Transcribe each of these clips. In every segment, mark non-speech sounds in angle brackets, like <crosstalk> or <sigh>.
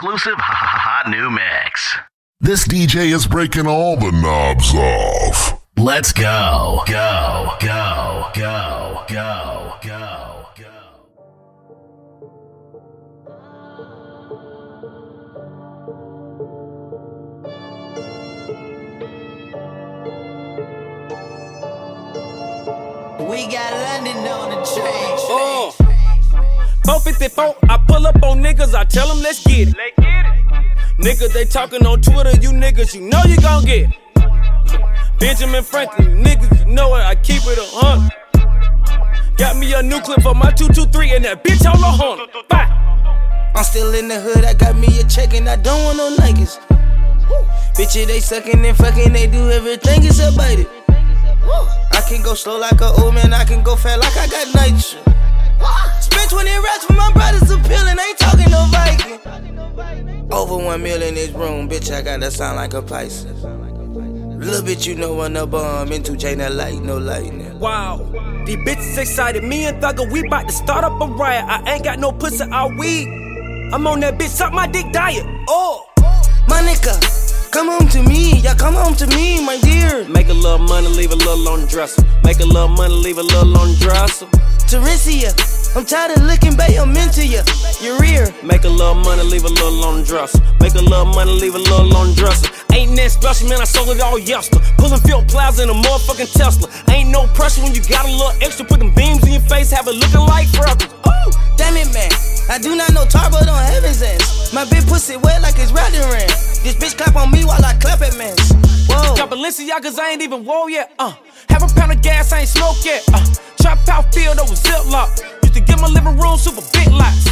exclusive <laughs> hot new mix. This DJ is breaking all the knobs off. Let's go, go, go, go, go, go, go. We got London on the train. Oh. 454, I pull up on niggas, I tell them let's get it. Let's get it. Niggas, they talking on Twitter, you niggas, you know you gon' get it. Benjamin Franklin, you niggas, you know it, I keep it a hundred. Got me a new clip for my 223 and that bitch on the horn. Bye. I'm still in the hood, I got me a check and I don't want no niggas. Bitches, they sucking and fucking, they do everything except bite it. I can go slow like a old man, I can go fat like I got nitrogen. Spent 20 racks for my brothers appealing, ain't talking no Viking. Over one mil in this room, bitch, I gotta sound like a Pisces. Little bit you know when the bomb into chain that light, no lightning. Wow. These bitches excited. Me and Thugger, we bout to start up a riot. I ain't got no pussy I week. I'm on that bitch, suck my dick diet. Oh. My nigga, come home to me, yeah, come home to me, my dear. Make a little money, leave a little on the dresser. Make a little money, leave a little on the dresser. Teresia, I'm tired of looking, babe, I'm into you. Your rear. Make a little money, leave a little on the dresser. Make a little money, leave a little on the dresser. Ain't that special, man, I sold it all yesterday. Pulling field plaza in a motherfucking Tesla. Ain't no pressure when you got a little extra. Put them beams in your face, have it looking like freckles. Ooh, damn it, man. I do not know tar, but on heaven's ends. My big pussy wet like it's riding ran. This bitch clap on me while I clap at men. Whoa. Got cause I ain't even whoa yet. Uh, have a pound of gas, I ain't smoke yet. Uh, trap out field over ziplock. Used to get my living room super big lots.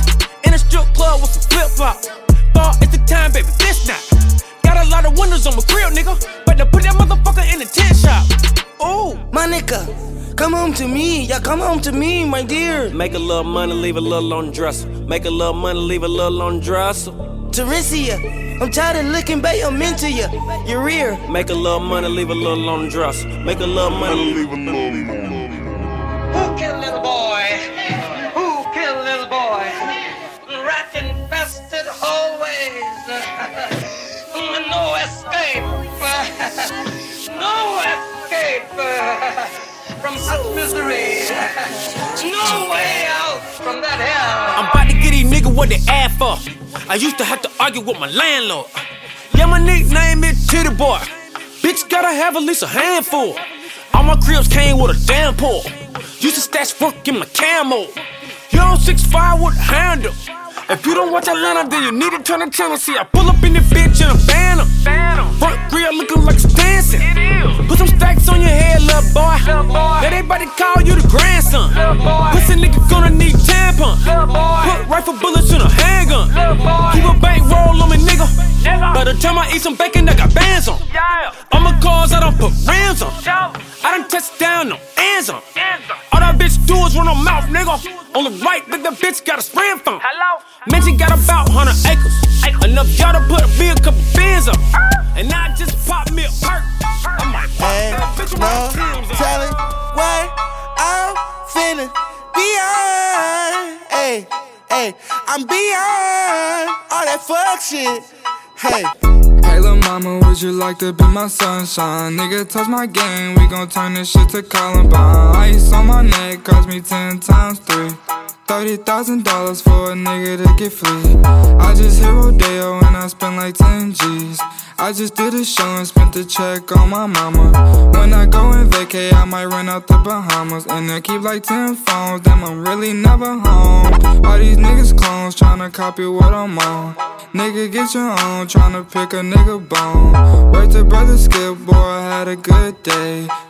In a strip club with some flip flops. Ball it's the time, baby, this not. Got a lot of windows on my grill, nigga. But to put that motherfucker in the tent shop. Ooh. My nigga, come home to me, yeah, come home to me, my dear. Make a little money, leave a little on the dresser. Make a little money, leave a little on the dresser. Teresia, I'm tired of looking, babe, I'm into you. Your rear. Make a little money, leave a little on the dresser. Make a little money, leave a little money. Who killed little boy? Rat infested hallways. <laughs> no escape. <laughs> no escape <laughs> from such misery. No way out from that hell. I'm about to get these niggas what they ask for. I used to have to argue with my landlord. Yeah, my nickname is Titty Boy. Bitch gotta have at least a handful. All my cribs came with a damn pull. Used to stash work in my camo. You on 6'5 with a handle. If you don't watch Atlanta, then you need to turn the channel. See, I pull up in the bitch in a phantom. Front grill looking like it's dancing. Put some stacks on your head, little boy. Let everybody call you the grandson. Pussy nigga gonna need tampon. Put rifle bullets in a handgun. Keep a bank roll on me, nigga. By the time I eat some bacon, I got bands on. All my cars, I don't put rims on. I done touched down, no hands on. All that bitch do is run her mouth, nigga. On the right, but the bitch got a spraying phone. Hello? Mention got about 100 acres. Enough y'all to put a big couple bins up. And I just pop me a perk. I might pop Ain't that bitch no my Tim's on. telling what I'm feeling beyond. Hey, hey, I'm beyond all that fuck shit. Hey. Hey lil' mama, would you like to be my sunshine? Nigga, touch my game, we gon' turn this shit to Columbine Ice on my neck cost me ten times three Thirty thousand dollars for a nigga to get free I just hit Rodeo and I spent like ten G's I just did a show and spent the check on my mama When I go and vacay, I might run out the Bahamas And I keep like ten phones, damn I'm really never home All these niggas clones tryna copy what I'm on Nigga, get your own, tryna pick a nigga bone. Worked to brother Skip, boy, I had a good day.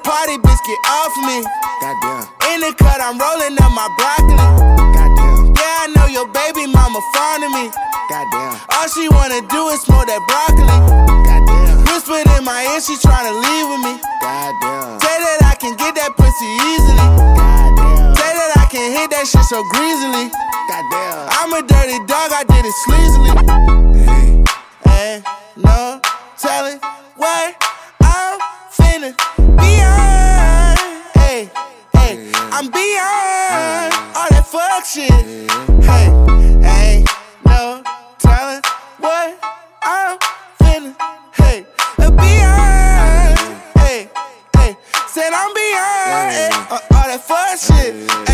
party, bitch, get off me. Goddamn. In the cut, I'm rolling up my broccoli. Goddamn. Yeah, I know your baby mama fond of me. Goddamn. All she wanna do is smoke that broccoli. Goddamn. Whispered in my ear, she tryna leave with me. Goddamn. Say that I can get that pussy easily. Goddamn. Say that I can hit that shit so greasily. Goddamn. I'm a dirty dog, I did it sleazily. Hey, hey, no telling what I'm feeling beyond. Hey, hey, I'm beyond all that fuck shit. Hey, ain't no telling what I'm feeling. Hey, beyond. Hey, hey, said I'm beyond hey, eh, all that fuck shit.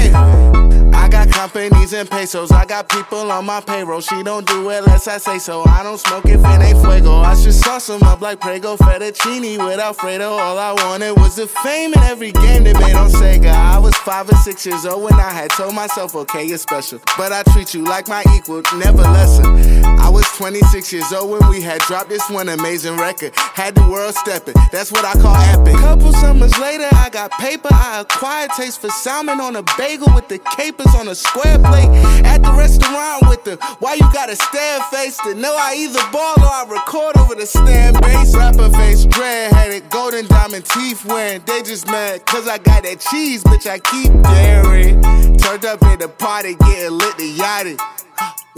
Companies and pesos. I got people on my payroll. She don't do it unless I say so. I don't smoke if it ain't fuego. I should sauce them up like Prego fettuccine with Alfredo. All I wanted was the fame in every game they made on Sega. I was five or six years old when I had told myself, okay, you're special. But I treat you like my equal, never lesser. I was 26 years old when we had dropped this one amazing record. Had the world stepping, that's what I call epic. Couple summers later, I got paper. I acquired taste for salmon on a bagel with the capers on a square plate at the restaurant with the why you gotta stare face to know I either ball or I record over the stand base. Rapper face, dread headed, golden diamond teeth wearing. They just mad cause I got that cheese, bitch. I keep daring. Turned up at the party, getting lit the Yachty.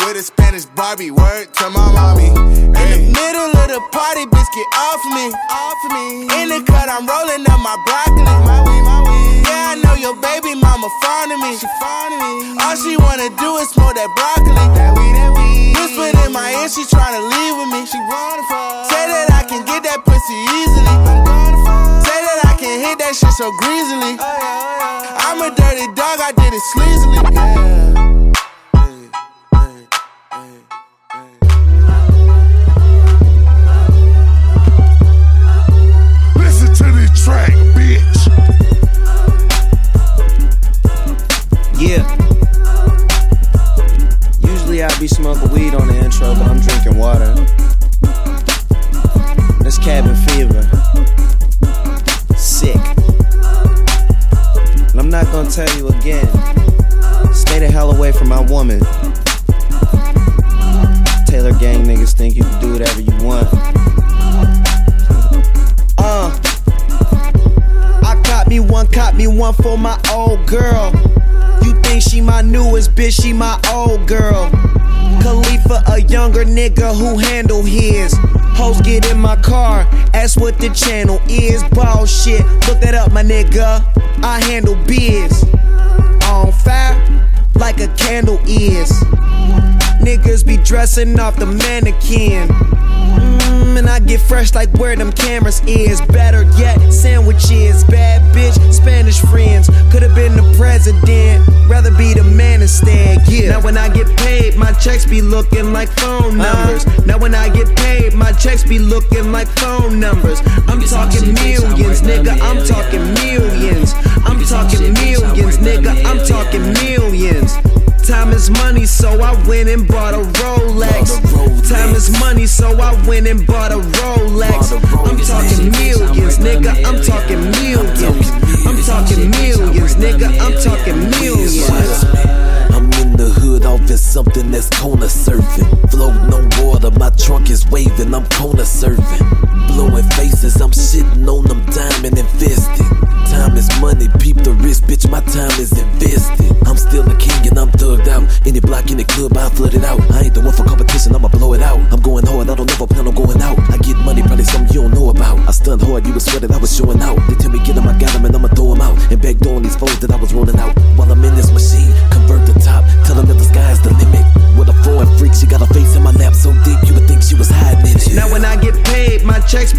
With a Spanish Barbie, word to my mommy. In the middle of the party, bitch, get off me. Off me. In the cut, I'm rolling up my broccoli. My weed, my weed. Yeah, I know your baby mama fond of me. She fond of me. All she wanna do is smoke that broccoli. That weed, that weed. Whispered in my ear, she tryna leave with me. She wanna fuck. Say that I can get that pussy easily. I'm gonna fuck. Say that I can hit that shit so greasily. Oh, yeah, oh, yeah. I'm a dirty dog, I did it sleazily. Yeah. Track, bitch. Yeah. Usually I'd be smoking weed on the intro, but I'm drinking water. That's cabin fever. Sick. And I'm not gonna tell you again. Stay the hell away from my woman. Taylor gang niggas think you can do whatever you want. Uh. Me one, cop me one for my old girl. You think she my newest bitch, she my old girl. Khalifa, a younger nigga who handle his. Hoes get in my car, ask what the channel is. Ball shit, look that up, my nigga. I handle biz. On fire, like a candle is. Niggas be dressing off the mannequin. Mm, and I get fresh like where them cameras is. Better yet, sandwiches, bad bitch, Spanish friends. Could've been the president, rather be the man instead. Yeah. Now when I get paid, my checks be looking like phone numbers. Now when I get paid, my checks be looking like phone numbers. I'm talking millions, nigga. I'm talking millions. I'm talking millions, nigga. I'm talking millions. Time is money, so I went and bought a Rolex. Time is money, so I went and bought a Rolex. I'm talking millions, nigga. I'm talking millions. I'm talking millions, nigga. I'm talking millions. I'm in the hood off in something that's corner surfing. Floating on water, my trunk is waving, I'm corner surfing. Blowing faces, I'm shitting on them diamond invested. Time is money, peep the wrist, bitch, my time is invested. I'm still a king and I'm thugged out. Any block in the club, I flood it out. I ain't the one for competition, I'ma blow it out.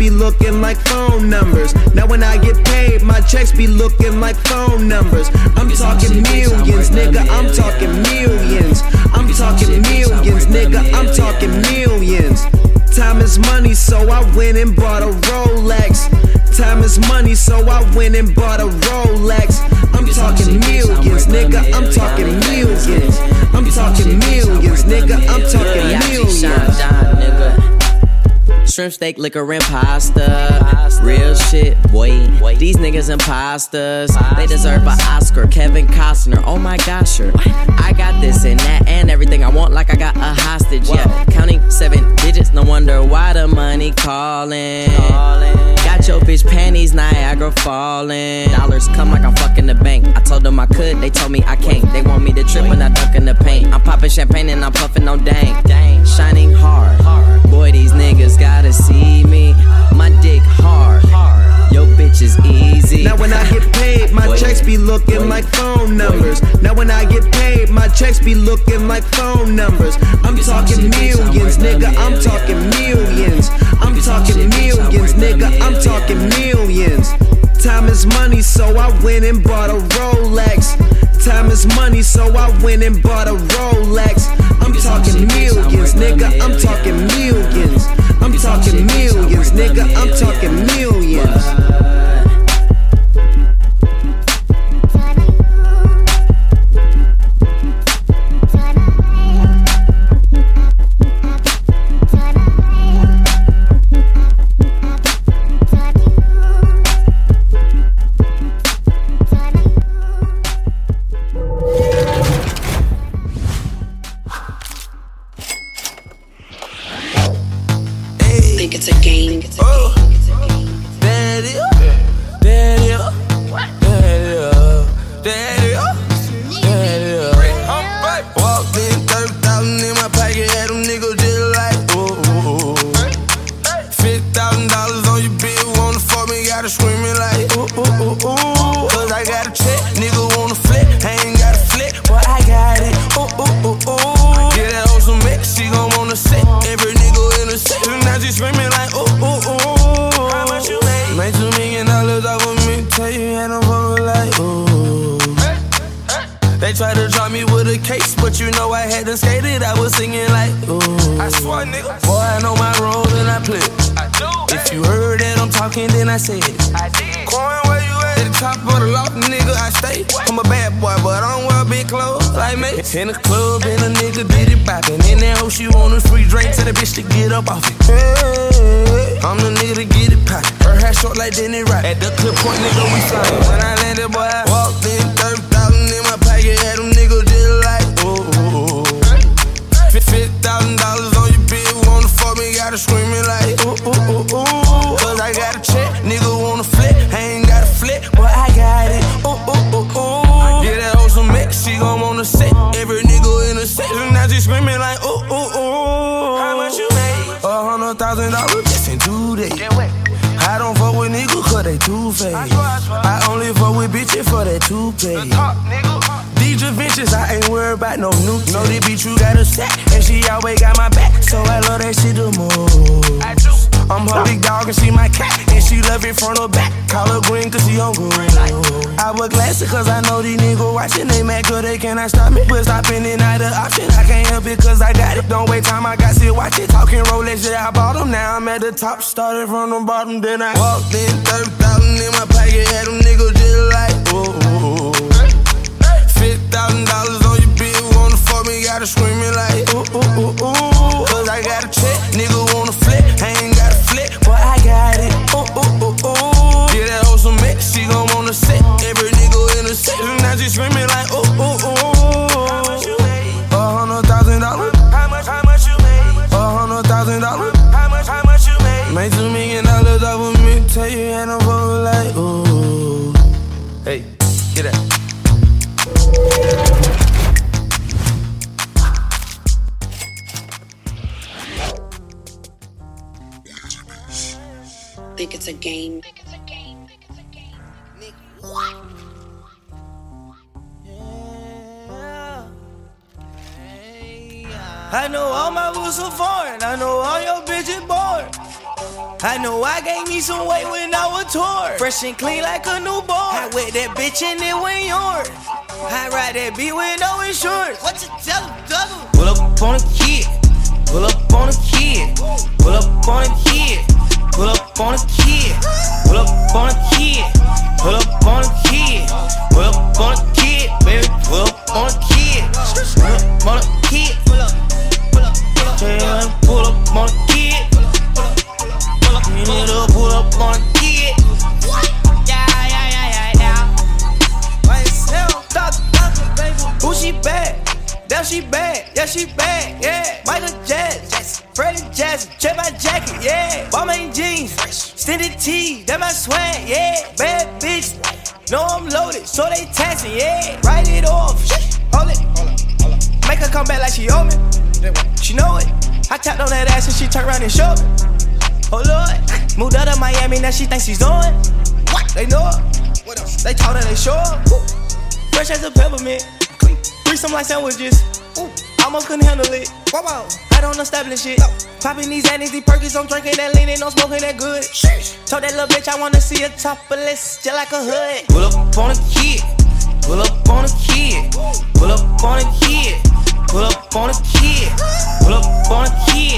Be looking like phone numbers. Now when I get paid, my checks be looking like phone numbers. I'm talking millions, nigga. I'm talking millions. I'm talking millions, nigga. I'm talking millions. Time is money, so I went and bought a Rolex. Time is money, so I went and bought a Rolex. I'm talking millions, nigga. I'm talking millions. I'm talking millions, nigga. I'm talking millions shrimp steak, liquor, and pasta. Real shit, wait. These niggas imposters. They deserve an Oscar. Kevin Costner, oh my gosh. I got this and that and everything I want, like I got a hostage. Yeah, counting seven digits. No wonder why the money calling. Got your bitch panties, Niagara falling. Dollars come like I'm fucking the bank. I told them I could, they told me I can't. They want me to trip when I dunk in the paint. I'm popping champagne and I'm puffing on dang. Shining hard boy, these niggas gotta see me. My dick hard, yo bitch is easy. Now when I get paid, my boy, checks be looking boy, like phone numbers. Boy. Now when I get paid, my checks be looking like phone numbers. I'm talking millions, nigga. I'm talking millions. I'm talking millions, nigga. I'm talking millions. Time is money, so I went and bought a Rolex. Time is money, so I went and bought a Rolex. I'm talking millions, nigga. I'm talking millions. I'm talking millions, nigga. I'm talking millions. think it's a game. Oh. In the club yeah, I bought them. Now I'm at the top, started from the bottom, then I walked in third. And clean like a newborn. I wet that bitch and it went yours. I ride that beat with no insurance. What you tell him, double? Pull up on the swag, yeah. Bad bitch, know I'm loaded, so they taxing, yeah. Write it off, hold it. Make her come back like she owe me. She know it. I tapped on that ass and she turned around and showed me. Oh Lord, moved out of Miami, now she thinks she's doing. What? They know her. They told her they sure. Fresh as a peppermint. Three some like sandwiches. Ooh. Almost couldn't handle it. Wow, I don't establish it. Popping these annies, these perkins, I'm drinking that lean, ain't no smoking that good. Told that little bitch I wanna see a top of list, just like a hood. Pull up on a kid, pull up on a kid, pull up on a kid, pull up on a kid, pull up on a kid,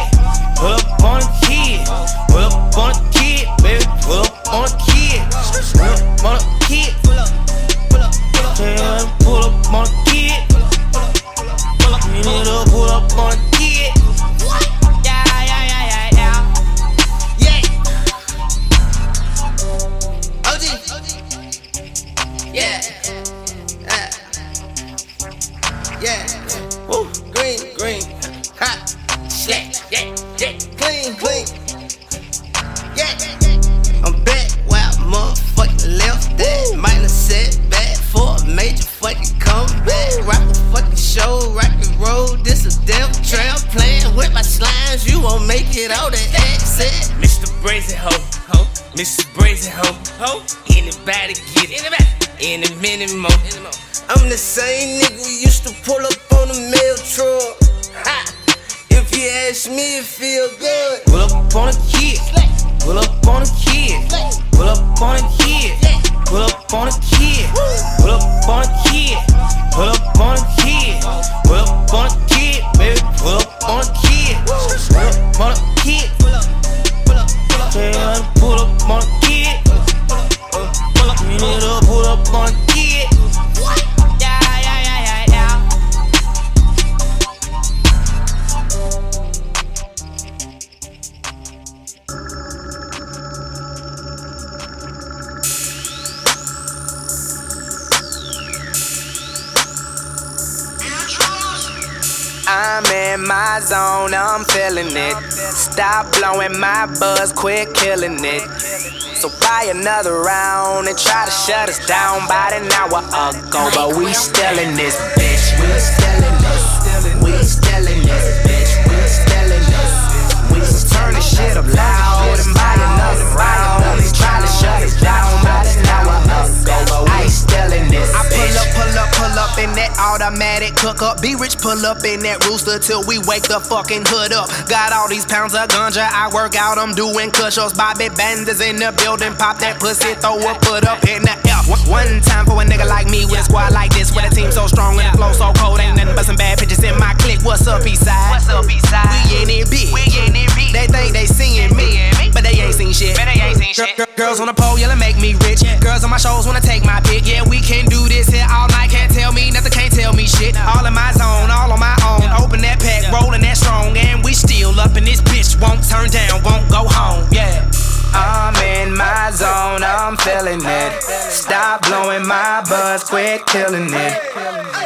up in that rooster till we wake the fucking hood up. Got all these pounds of ganja, I work out, I'm doing cushions. Bobby Banders in the building, pop that pussy, throw a put up in the air. One- One time for a nigga like me with a squad like this, with a team so strong and the flow so cold. Ain't nothing but some bad bitches in my clique. What's up, Eastside? What's up, Eastside? We in it big. We in it big. They think they seeing me, they ain't seen shit. But they ain't seen shit. Girls on the pole, yelling make me rich. Yeah. Girls on my shows wanna take my pick. Yeah, we can do this here all night. Can't tell me nothing, can't tell me shit. All in my zone, all on my own. Open that pack, rolling that strong, and we still up in this bitch. Won't turn down, won't go home. Yeah. I'm in my zone, I'm feeling it. Stop blowing my buzz, quit killing it.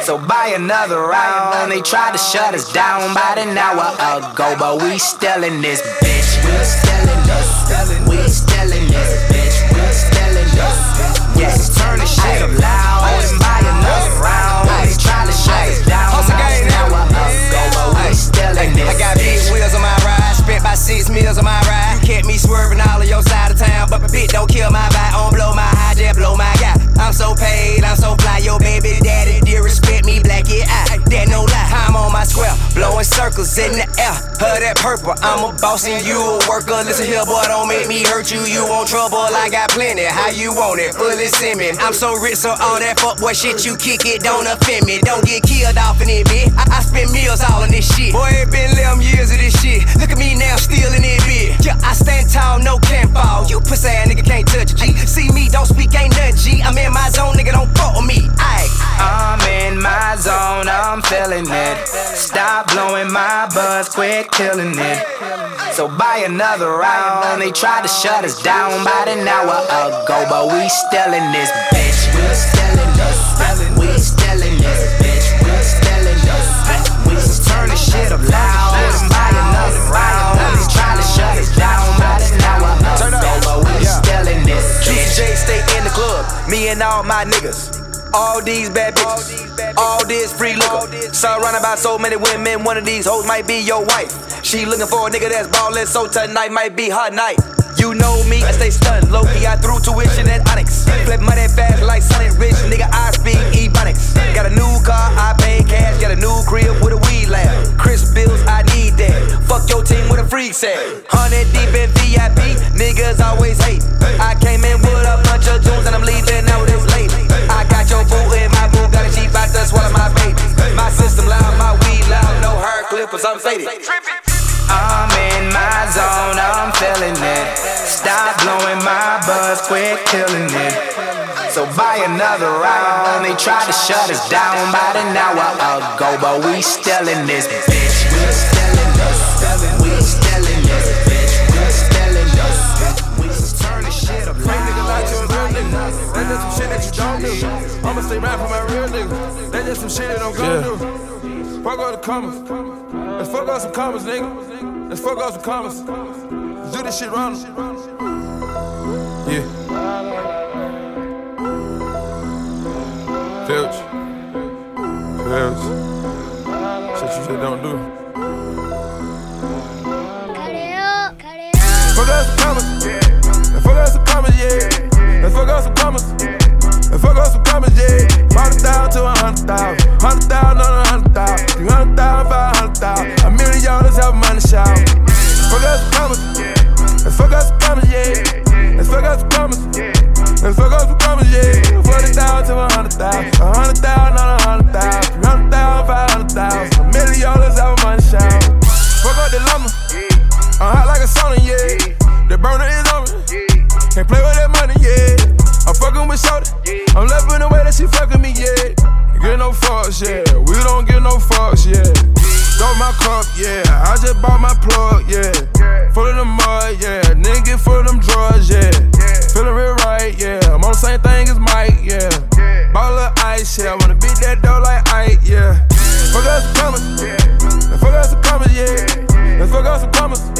So buy another round. They tried to shut us down about an hour ago, but we still in this bitch. We still in this. We still in this bitch. We still in this. Yes, turn this shit up loud and buy another round. They tried to shut us down about an hour ago, but we still in this. I got big wheels on my ride, spent about six meals on my ride. Kept me swerving all of your side of town, but my bitch don't kill my vibe, don't blow my high, just blow my guy. I'm so paid, I'm so fly, your baby daddy dear respect me, black it eye. That no lie, I'm on my square, blowing circles in the air. Her that purple, I'm a boss and you a worker. Listen here, boy, don't make me hurt you. You want trouble, I got plenty. How you want it? Fully semen. I'm so rich, so all that fuckboy shit you kick it don't offend me. Don't get killed off in it, bitch. I, I spend meals all in this shit. Boy, it been 11 years of this shit. Look at me now, still in it, bitch. Yeah, I stand tall, no can't fall. You pussy ass nigga can't touch a G. See me, don't speak, ain't nothing G. I'm in my zone, nigga, don't fuck with me. Aye. I'm in my zone, I'm I'm feeling it. Stop blowing my buzz, quit killing it. So buy another round. They tried to shut us down about an hour ago, but we still in this bitch. We're still in this. We still in this bitch. We're still in this. We turn this shit up loud. Buy another round. They tried to shut us down about an hour ago, but we still in this. DJ stay in the club. Me and all my niggas. All these bad bitches all this free liquor. Surrounded by so many women, one of these hoes might be your wife. She looking for a nigga that's ballin', so tonight might be her night. You know me, I stay stunned. Low key, I threw tuition at Onyx. Flip money fast like Sonic Rich, nigga, I speak Ebonics. Got a new car, I pay cash. Got a new crib with a weed lab. Chris bills, I need that. Fuck your team with a freak set. Hundred deep in VIP, niggas always hate. I no hair I'm faded. I'm in my zone, I'm feeling it. Stop blowing my buzz, quit killing it. So buy another round. They tried to shut us down about an hour ago, but we still in this bitch. We still in this. We still in this bitch. We still in this. We turn this shit up. Fake nigga like you a real nigga. That's just some shit that you don't do. I'ma stay rap for my real nigga. That's just some shit that I'm gonna do. Fuck all the commas. Let's fuck out some commas, nigga. Let's fuck out some commas. Let's do this shit round. Yeah. Filch. Filch. Shit you just don't do. Fuck out some commas. Let's fuck out some commas, yeah. Let's fuck out some commas. Let's fuck out some commas, yeah. Hundred thousand to a hundred thousand. Hundred thousand on a hundred thousand. Three hundred thousand, five hundred thousand. A million dollars have money shout. Fuck out some commas. Let's fuck out some commas, yeah. Let's fuck out some commas. Let's fuck out some commas, yeah. Forty thousand to a hundred thousand. A hundred thousand on a hundred thousand. Three hundred thousand, five hundred thousand. A million dollars have money shout. Fuck up the llama. I'm hot like a sauna, yeah. The burner is on me. Can't play with that money, yeah. I'm fucking with Shorty. I'm loving the way that she fucking me, yeah. Get no fucks, yeah. We don't get no fucks, yeah. Throw my cup, yeah. I just bought my plug, yeah. Full of the mud, yeah. Nigga full of them drugs, yeah. Feeling real right, yeah. I'm on the same thing as Mike, yeah. Ball of ice, yeah. I wanna beat that dough like Ike, yeah. Fuck us some commas, yeah. Fuck us some commas, yeah. Let's fuck out some commas.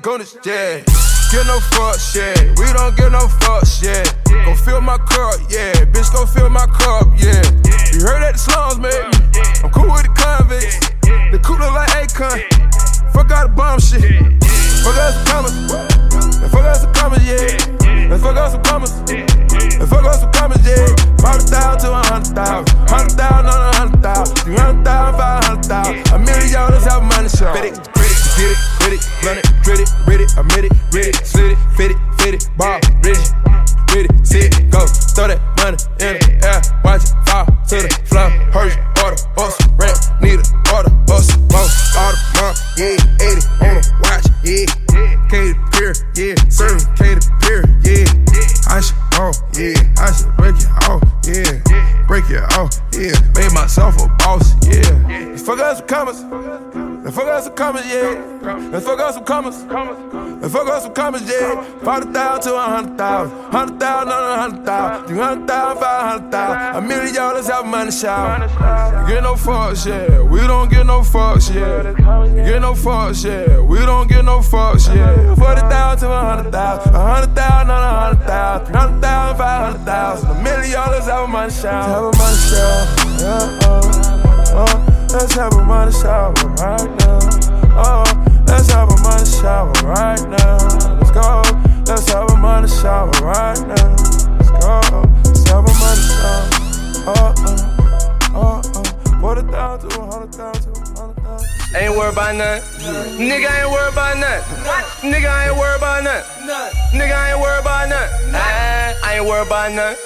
Gunners, yeah. Get no fuck shit, We don't get no fucks, let's fuck out some commas, let's fuck out some commas, yeah, 40,000 to a hundred thousand, hundred thousand on a hundred thousand, three hundred thousand, five hundred thousand, a million dollars have a money. You get no fucks, yeah, we don't get no fucks, yeah. Get no fucks, yeah, we don't get no fucks, yeah. 40,000 to a hundred thousand, a hundred thousand on a hundred thousand, three hundred thousand, five hundred thousand, a million dollars have money shout. Have a money shout, yeah, oh, oh, let's have a money shower uh, uh, right now, oh, let's have a money shower right now, let's go, let's have a money shower right now, let's go, let's have a money shower, Uh uh. Uh oh, oh, forty thousand to a hundred thousand, a. Ain't worried about nothing. Nigga ain't worried about nothing. Nigga ain't worried about nothing. Nigga ain't worried about. Ah, I ain't worried about nothing.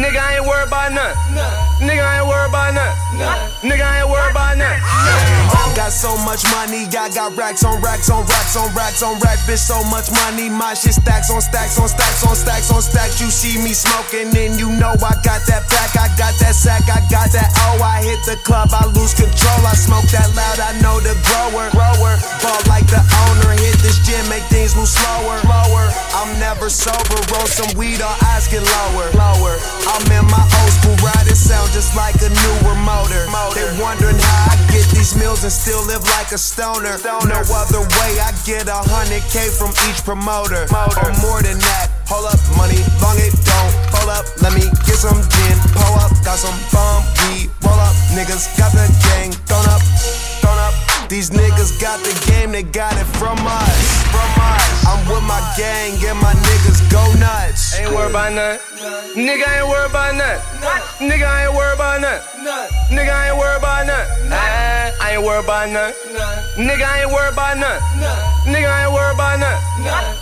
Nigga ain't worried about nothing. Nigga ain't worried about nothing. Nigga ain't worried about nothing. Got so much money. I got racks on racks on racks on racks on racks, bitch, so much money. My shit stacks on stacks on stacks on stacks on stacks. You see me smoking, and you know I got that pack, I got that sack, I got that oh. I hit the club, I lose control. I smoke that loud, I know the grower. Grower, ball like the owner. Hit this gym, make things move slower. Slower. I'm never sober, roll some weed, our eyes get lower. Lower. I'm in my old school ride, it sound just like a newer motor. They wondering how I get these meals and still live like a stoner. No other way, I get a hundred K from each promoter. Or more than that. Hold up, money, long it don't. Hold up, let me get some gin. Pull up, got some bomb weed. Roll up, niggas got the gang. Thrown up, thrown up. These niggas got the game, they got it from us. From us. I'm with my gang and my niggas go nuts. Ain't worried about nothing. Nigga ain't worried about nothing. Nigga ain't worried about nothing. Nigga ain't worried about nothing. I ain't worried about nothing. Nigga I ain't worried about nothing. Nigga ain't worried about nothing.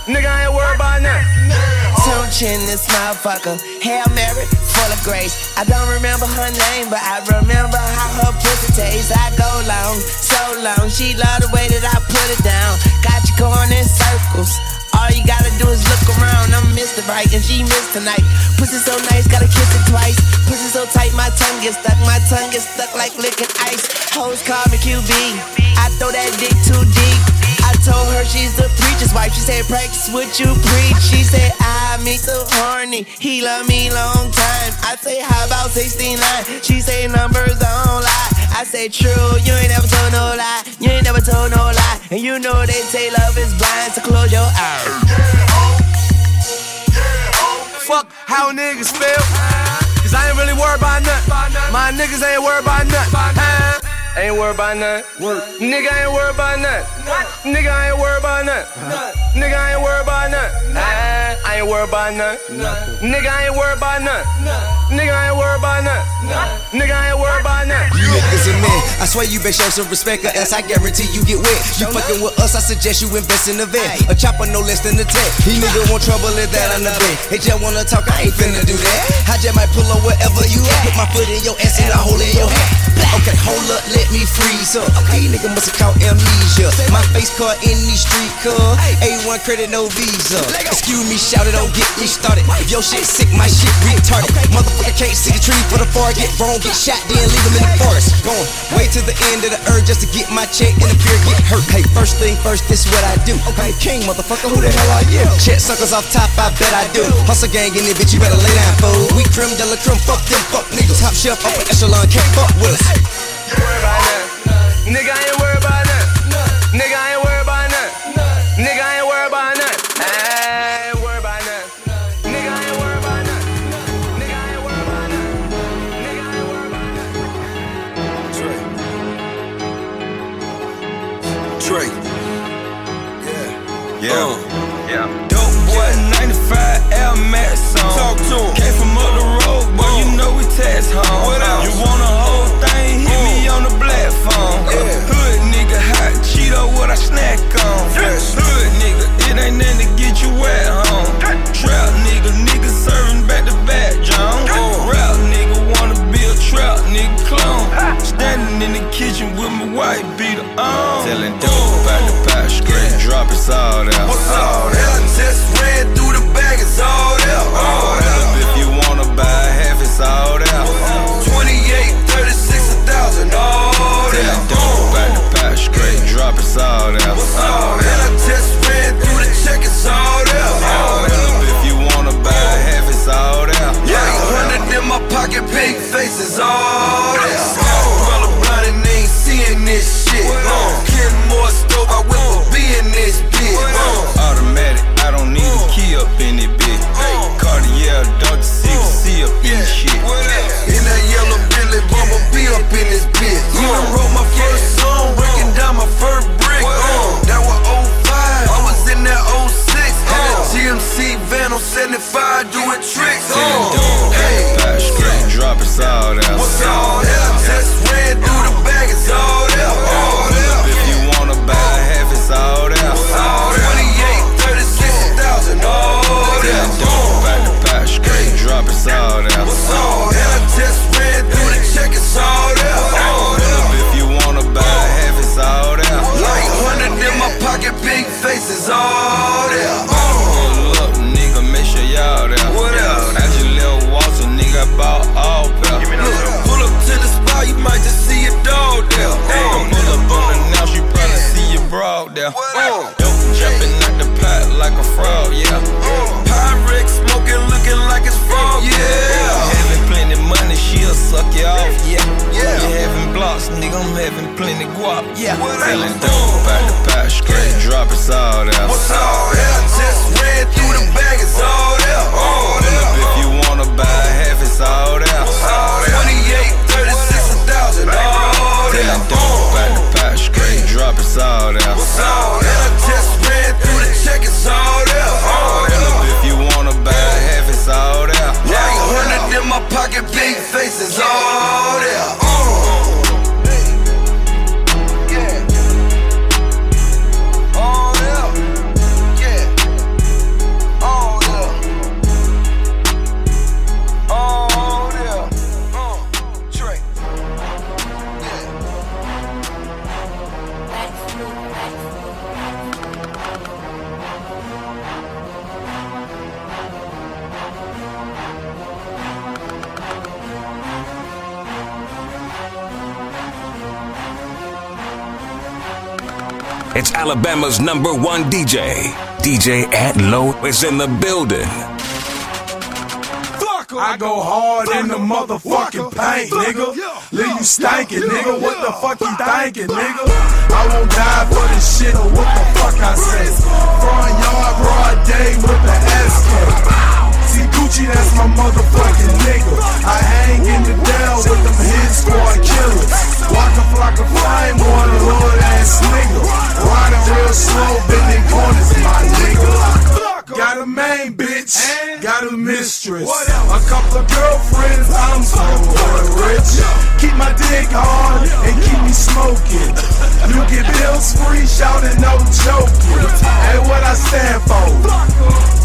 Nigga I ain't worried about nothing. Tune chin this motherfucker. Hail Mary, full of grace. I don't remember her name, but I remember how her pussy tastes. I go long, so long. She love the way that I put it down. Got you going in circles. All you gotta do is look around. I'm Mr. Right and she missed tonight. Pussy so nice, gotta kiss it twice. Pussy so tight, my tongue gets stuck. My tongue gets stuck like licking ice. Hoes call me QB. I throw that dick too deep. Told her she's the preacher's wife. She said, practice what you preach. She said, I me so horny. He love me long time. I say, how about 69? She say, numbers don't lie. I say, true, you ain't never told no lie. You ain't never told no lie. And you know they say love is blind, so close your eyes. Fuck how niggas feel. Cause I ain't really worried about nothing. My niggas ain't worried about nothing. Ain't worried about nothing. Nigga I ain't worried about nothing. Nigga I ain't worried about nothing. Nigga I ain't worried about nothing. Ah, I ain't worried about nothing. Nigga I ain't worried about nothing. Nigga ain't worried about nothing. Nigga ain't worried about nothing. You niggas are men. I swear you best show some respect, or else I guarantee you get wet. You fucking with us, I suggest you invest in the vet. A chopper no less than a tech. He nigga want trouble, let that on the bed. Hey, just wanna talk, I ain't finna do that. I just might pull up wherever you at. Put my foot in your ass and I hold in your hand. Okay, hold up, let me freeze up. Okay, nigga must have caught amnesia. My face caught in these street car. A1 credit, no visa. Excuse me, shout it, don't get me started. If your shit sick, my shit retarded. Motherfucker can't see the tree for the far, get wrong, get shot, then leave him in the forest. Going way to the end of the earth just to get my check and appear get hurt. Hey, first thing first, this what I do. Okay, king, motherfucker, who the hell are you? Check suckers off top, I bet I do. Hustle gang in it, bitch, you better lay down, fool. We creme de la creme, fuck them, fuck niggas. Top shelf, upper echelon, can't fuck with us. Worried about nothing. Nigga ain't worried about nothing. Nigga I ain't worried about nothing. Nigga ain't worried about nothing. I ain't worried about nothing. Nigga I ain't worried about nothing. Nigga I ain't worried about nothing. Nigga I ain't worried about that. Trey. Yeah. Yeah. yeah. Dope boy, 95 Air Max on. Talk to him. Came from up the road, boy, you know we tax home. What else? You want platform. Yeah. Hood nigga, hot Cheeto, what I snack on. Yes. Hood nigga, it ain't nothing to get you wet home. Trap nigga, nigga serving back to back, John. Rap nigga, wanna be a trap nigga clone. Standing in the kitchen with my white beater on. Telling dope about the pot, straight drop, it's all out. What's all that? It's Alabama's number one DJ. DJ At Low is in the building. I go hard in the motherfucking paint, nigga. Leave you stankin', nigga. What the fuck you thinking, nigga? I won't die for this shit or what the fuck I say. Front yard, broad day with the SK. Gucci, that's my motherfucking nigga. I hang in the Dell with them hit squad killers. Waka Flocka Flame, one hood ass nigga. Riding real slow, bending corners, my nigga. Got a main bitch, got a mistress. A couple of girlfriends, I'm so rich. Keep my dick hard and keep me smoking. You get bills free, shouting no joking. Hey, what I stand for?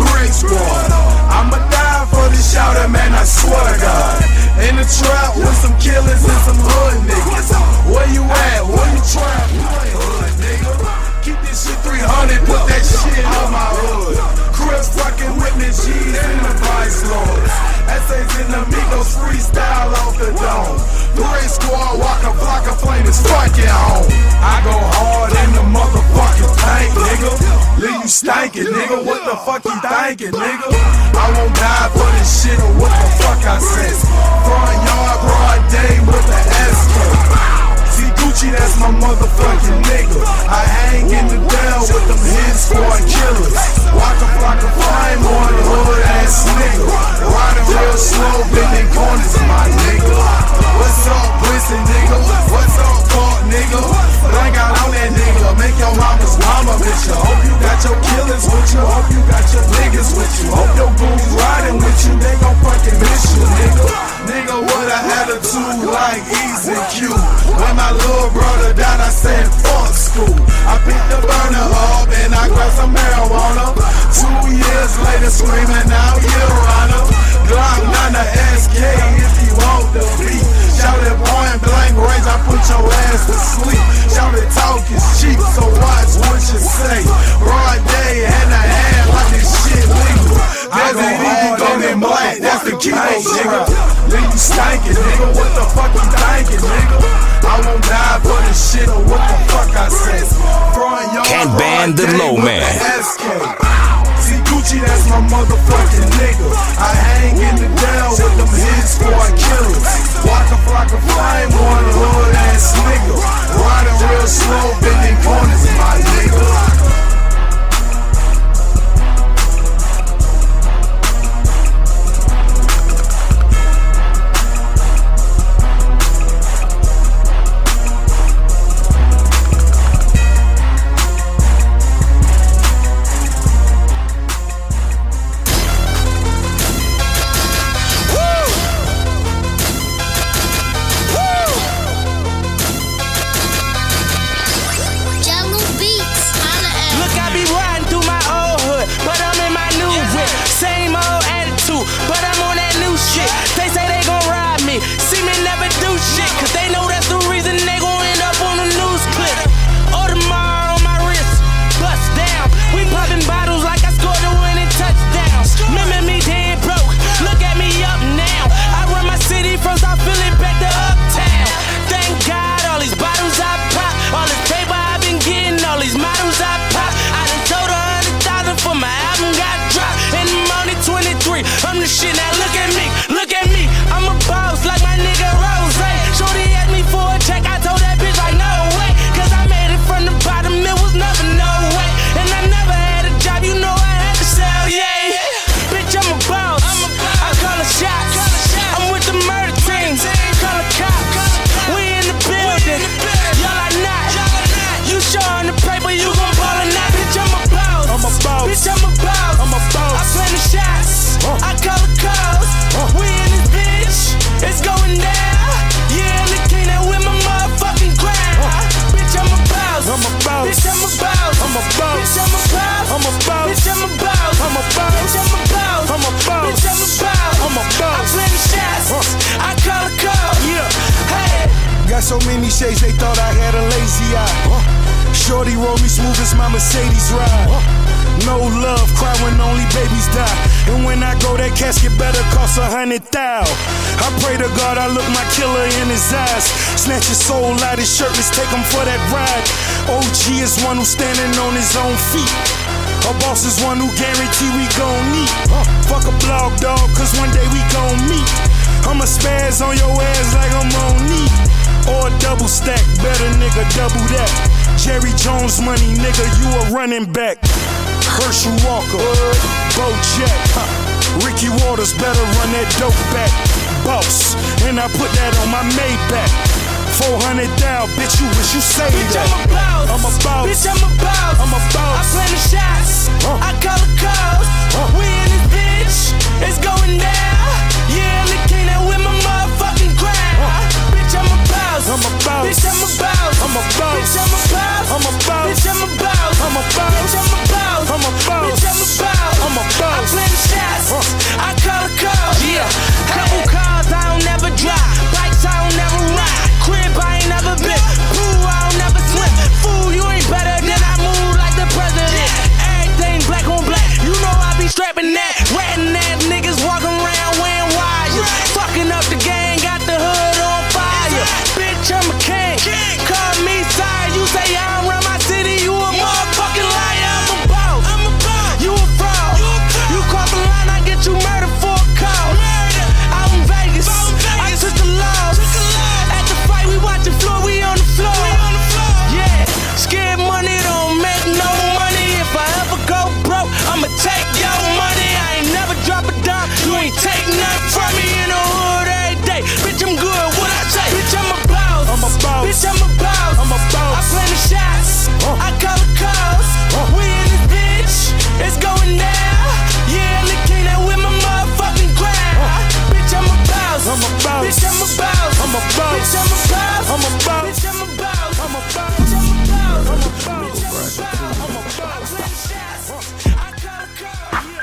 Brick squad. I'ma die for this shouter, man, I swear to God. In the trap with some killers and some hood niggas. Where you at? Where you trap? Ain't hood, nigga. Keep this shit 300, put that shit on my hood. Chris fucking with me, G's in the Vice Lords. Essays in the Migos freestyle off the dome. Three squad, Waka Flocka Flame is fucking home. I go hard in the motherfucking paint, nigga. Leave you stankin', nigga. What the fuck you thinking, nigga? I won't die for this shit or what the fuck I said. Front yard, broad day with the SK. Gucci, that's my motherfucking nigga. I hang in the Dell with them hit squad killers. Walk a block of flame on the hood ass nigga. Riding real slow, bending corners, my nigga. What's up, pussy nigga? What's up, fuck nigga? Blank out on that nigga. Make your mama's mama bitch you. Hope you got your killers with you. Hope you got your niggas with you. Hope your goons riding with you. They gon' fucking miss you, nigga. Nigga, what a attitude like Easy Q. When my little brother died, I said fuck school. I picked the burner up and I grabbed some marijuana. Two years later, screaming out, Your Honor. Glock 9 SK if you want the beat. Shout it point blank range, I put your ass shades, they thought I had a lazy eye. Shorty roll me smooth as my Mercedes ride. No love, cry when only babies die. And when I go, that casket better cost a hundred thou. I pray to God I look my killer in his eyes. Snatch his soul out his shirt, let's take him for that ride. OG is one who's standing on his own feet. A boss is one who guarantee we gon' meet. Fuck a blog dog, cause one day we gon' meet. I'ma spaz on your ass like I'm on knee. Or double stack, better nigga, double that. Jerry Jones money, nigga, you a running back. Herschel Walker, Bo Jack, huh. Ricky Watters better run that dope back. Boss, and I put that on my Maybach. 400 down, bitch, you wish you saved Bitch, that. I'm a boss. I'm a boss. Bitch, I'm a boss. I'm a boss. I plan the shots. I call the calls. We in this bitch. It's going down. Yeah, look king that with my motherfucking crown. I'm a boss. I'm a boss. Bitch, I'm a boss. I'm a boss. Bitch, I'm a boss. I'm a boss. Bitch, I'm a boss. I'm a boss. Bitch, I'm a boss. I'm a boss. Bitch, I'm a boss. I'm a boss. I plan the shots. I call the calls. Yeah. Couple cars I don't never drive. Bikes I don't never ride. Crib I ain't never been. Pool I don't never swim. Fool, you ain't better than I move like the president. Everything black on black. You know I be strapping that. Ratting ass niggas walking around wearing wires. Fucking up I call the calls. We in this bitch. It's going down. Yeah, look king that with my motherfucking crown. Bitch, I'm a boss. I'm a boss. Bitch, I'm a boss. I'm a boss. Bitch, I'm a boss. I'm a boss. Bitch, I'm a boss. I'm a boss. Bitch, I'm a boss. I'm a boss. I'm a boss. I plan the shots. I call the calls.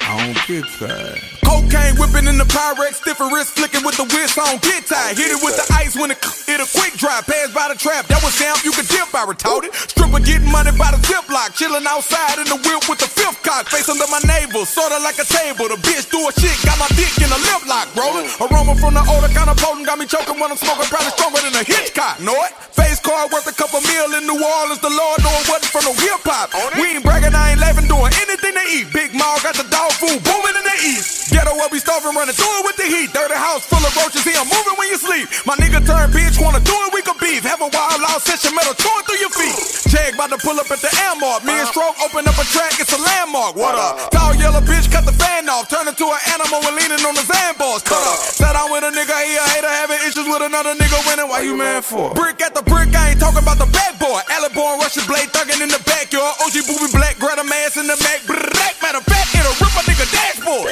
I don't get tired. Cocaine whipping in the Pyrex, different wrist flicking with the whiz on get tight. Hit it with the ice when it hit a quick drop. Pass by the trap, that was down, you could dip, I retorted. Stripper getting money by the ziplock, chilling outside in the whip with the fifth cock, face under my navel, sorta like a table. The bitch do a shit, got my dick in a lip lock, rolling. Aroma from the odor kinda potent, got me choking when I'm smoking, probably stronger than a Hitchcock. Know it? Face card worth a couple mil in New Orleans, the Lord know it wasn't from no hip hop. We ain't bragging, I ain't laughing, doing anything to eat. Big Mall got the dog food booming in the east. Ghetto where we starving, running through it with the heat. Dirty house full of roaches, he I'm moving when you sleep. My nigga turn bitch, wanna do it, we could beef. Have a wild out session, metal torn through your feet. Jag about to pull up at the air mark. Me and Stroke open up a track, it's a landmark. What up? Tall yellow bitch, cut the fan off. Turn into an animal and leaning on the sandbars. Cut up. Sat down with a nigga, he a hater, having issues with another nigga winning. Why you mad for? Brick at the brick, I ain't talking about the bad boy. Allen born Russian blade thugging in the backyard. OG booby black, Greta mass in the Mac. Black matter of fact, it'll rip a nigga dashboard.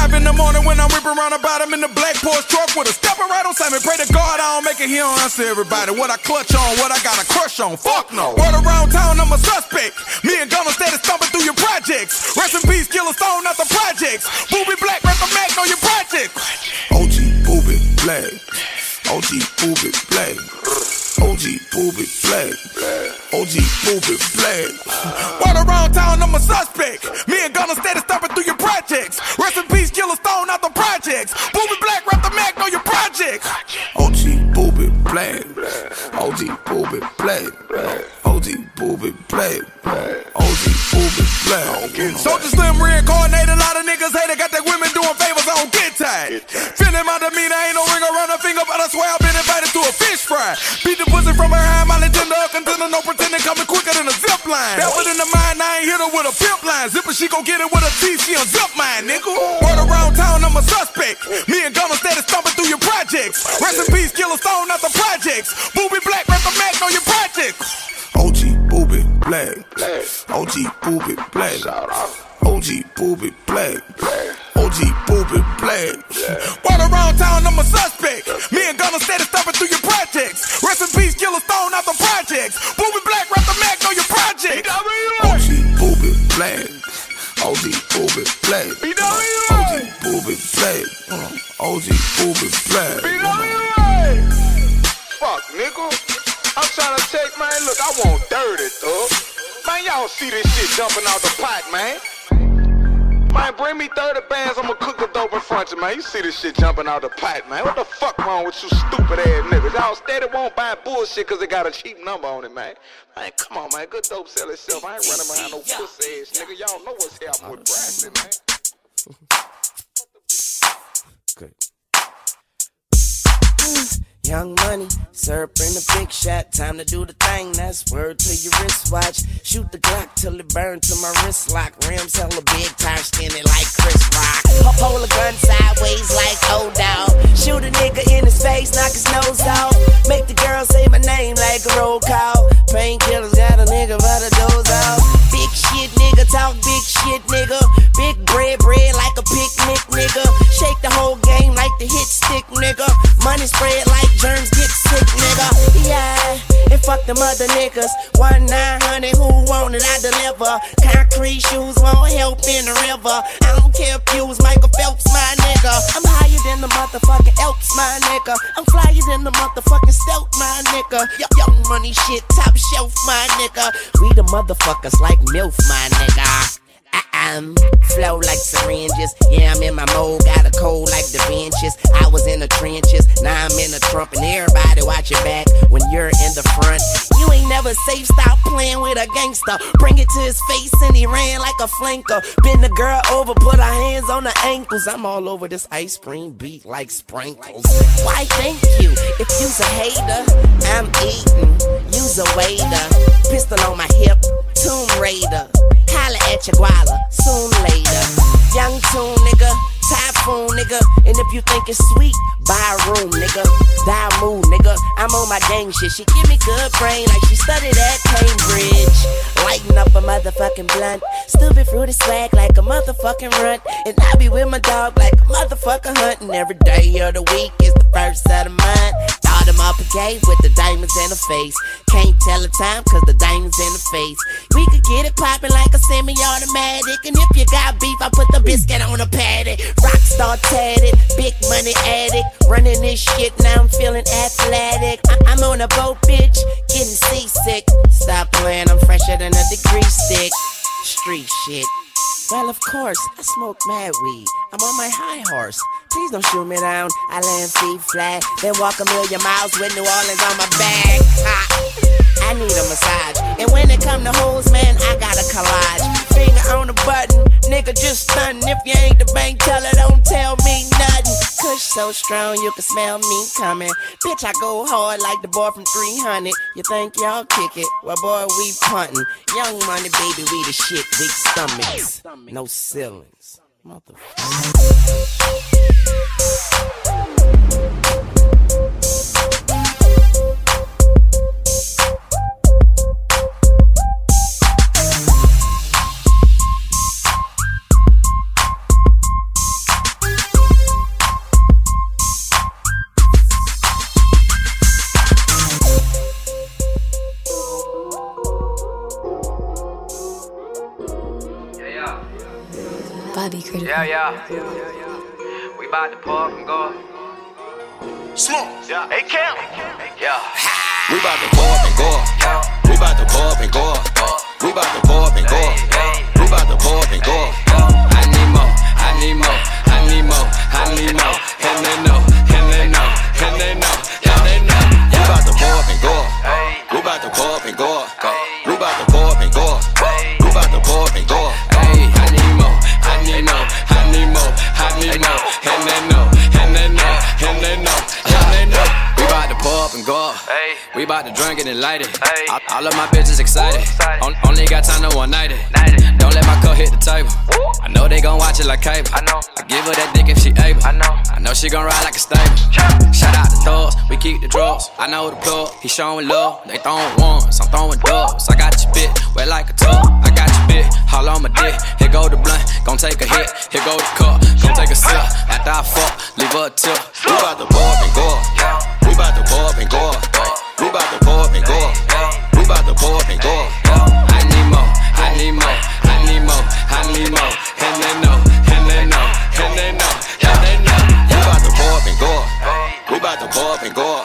Five in the morning when I'm ripping around about him in the black Porsche truck with a stepper right on Simon. Pray to God I don't make it, he don't answer everybody. What I clutch on, what I got a crush on. Fuck no. Word around town, I'm a suspect. Me and Gunna steady stomping through your projects. Rest in peace, Killer Stone, not the projects. Booby Black, rep the Mac on your project. OG Booby Black. OG Booby Black. OG Booby Black. OG Booby Black. Word around town, I'm a suspect. Me and Gunna steady stomping through your projects. Rest in peace, Killer Stone, not the projects. Booby Black, rep the Mac on your project. OG Booby Black. OG Booby Black. OG Booby Black. OG Booby Black. Soldier Slim reincarnated, a lot of niggas hate it. Got that women doing favors, don't get tired. Feeling my demeanor, ain't no ring around her finger, but I swear I've been invited to a fish fry. Beat the pussy from behind, my legenda, a contender, no pretending, coming quicker than a zip line. Better in the mind, I ain't hit her with a pimp line. Zipper, she gon' get it with a teeth, she unzip mine, nigga. Word around town, I'm a suspect. Me and Gunna steady stomping through your projects. Rest in peace, Killer Stone, not the projects. Booby Black, rep the Mac on your projects. OG Booby Black. OG Booby Black. OG Booby Black. OG Booby Black. Word around town, I'm a suspect. Me and Gunna steady stomping through your projects. Rest in peace, Killer Stone, not the projects. Booby Black, rep the Mac on your project. OG Booby Black. OG Booby Black. OG Booby Black. Uh, OG Booby Black. Fuck, nigga. I'm trying to take, man, look, I want dirty, dog. Man, y'all see this shit jumping out the pot, man. Man, bring me 30 bands, I'ma cook the dope in front of you, man. You see this shit jumping out the pot, man. What the fuck wrong with you stupid ass niggas? Y'all steady won't buy bullshit cause it got a cheap number on it, man. Man, come on, man. Good dope sell itself. I ain't running behind no pussy ass nigga. Y'all know what's happening with Braxton, man. <laughs> <laughs> Young money, syrup in the big shot. Time to do the thing, that's word to your wristwatch. Shoot the Glock till it burn to my wrist lock. Rims hella big, tires skinny like Chris Rock. Pull a gun sideways like old dog. Shoot a nigga in his face, knock his nose off. Make the girl say my name like a roll call. Painkillers got a nigga by the doors off. Nigga, talk big shit nigga. Big bread, bread like a picnic nigga. Shake the whole game like the hit stick nigga. Money spread like germs get sick nigga. Yeah, and fuck them other niggas. One nine hundred, who want it? I deliver. Concrete shoes won't help in the river. I don't care if you was Michael Phelps, my nigga. I'm higher than the motherfucking Elks, my nigga. I'm flyer than the motherfucking stealth, my nigga. Y- young money shit, top shelf, my nigga. We the motherfuckers like MILF, my nigga. Um, flow like syringes. Yeah, I'm in my mode. Got a cold like the benches. I was in the trenches. Now I'm in the trump. And everybody watch your back when you're in the front. You ain't never safe. Stop playing with a gangster. Bring it to his face and he ran like a flanker. Bend the girl over, put her hands on the ankles. I'm all over this ice cream beat like sprinkles. Why thank you? If you's a hater, I'm eating. You's a waiter. Pistol on my hip. Tomb Raider. Holla at your guala, soon later. Young tune, nigga. Typhoon, nigga. And if you think it's sweet, buy a room, nigga. Die mood, nigga. I'm on my gang shit. She give me good brain like she studied at Cambridge. Lighten up a motherfucking blunt. Stupid fruity swag like a motherfucking runt. And I be with my dog like a motherfucker hunting. Every day of the week is the first of the month. Him up a cave with the diamonds in the face. Can't tell the time cause the diamonds in the face. We could get it poppin' like a semi-automatic. And if you got beef, I put the biscuit on a patty. Rockstar tatted, big money addict. Running this shit, now I'm feeling athletic. I- I'm on a boat, bitch, getting seasick. Stop playing, I'm fresher than a degree stick. Street shit. Well, of course, I smoke mad weed. I'm on my high horse. Please don't shoot me down. I land feet flat, then walk a million miles with New Orleans on my back. Ha. I need a massage. And when it come to hoes, man, I got a collage. Finger on the button, nigga just stuntin'. If you ain't the bank teller, don't tell me nothing. Kush so strong, you can smell me coming. Bitch, I go hard like the boy from 300. You think y'all kick it? Well, boy, we puntin'. Young money, baby, we the shit. Big stomachs, no ceilings. Motherfucker. Bobby Critical. Yeah, yeah. We about to pull up and go. Smoke. Yeah. Hey, Cam. Yeah. We bout to go up and go up. All, of my bitches excited. On, only got time to one night it. Don't let my cup hit the table. I know they gon' watch it like cable. I know. I give her that dick if she able. I know. I know she gon' ride like a stable. Shout out the thugs, we keep the drugs. I know the plug, he showing love. They throwing ones, I'm throwing dubs. I got your bit, wet like a tub. I got your bit, all on my dick. Here go the blunt, gon' take a hit. Here go the cup, gon' take a sip. After I fuck, leave her a tip. We bout to go up and go up. We bout to go up and go up. We bout to go up and go up. We bout to go up and go up. I need more, I need more, I need more, I need more. And they know, and they know, and they know, and they know. We bout to go up and go up. We bout to go up and go up.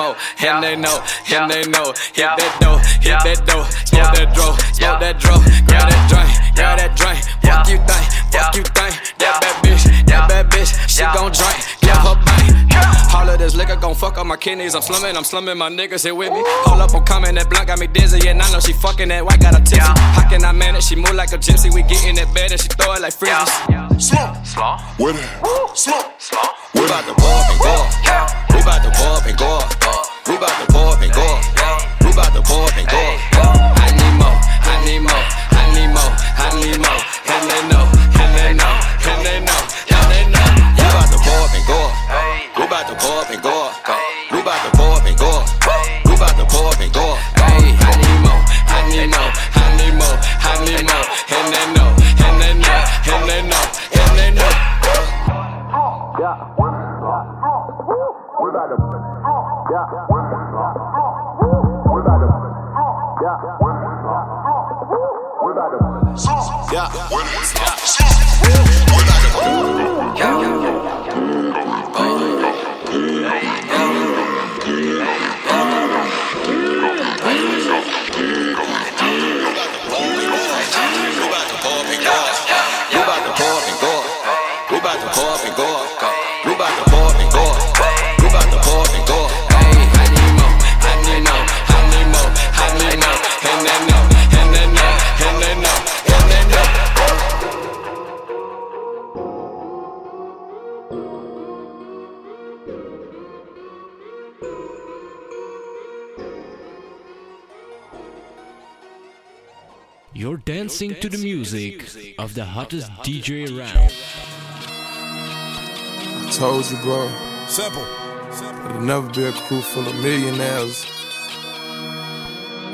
And they know, and they know. Hit that dough, hit that dough, smoke that dro, smoke that dro. Grab that drink, grab that drink. Fuck you think, fuck you think. That bad bitch, that bad bitch, she gon' drink, give her bang. All of this liquor gon' fuck up my kidneys. I'm slumming, I'm slumming. My niggas here with me. Hold up, I'm coming. That blunt got me dizzy, and I know she fucking that white got a tipsy. How can I manage? She move like a gypsy. We get in that bed and she throw it like frisbees. Slow, slow, with it, slow, slow. We bout to pull up and go up. We bout to pull up and go up. We bout to pull up and go up. We bout to pull up and go up. Yeah. Music of the hottest DJ around. I told you, bro. Simple. It'll never be a crew full of millionaires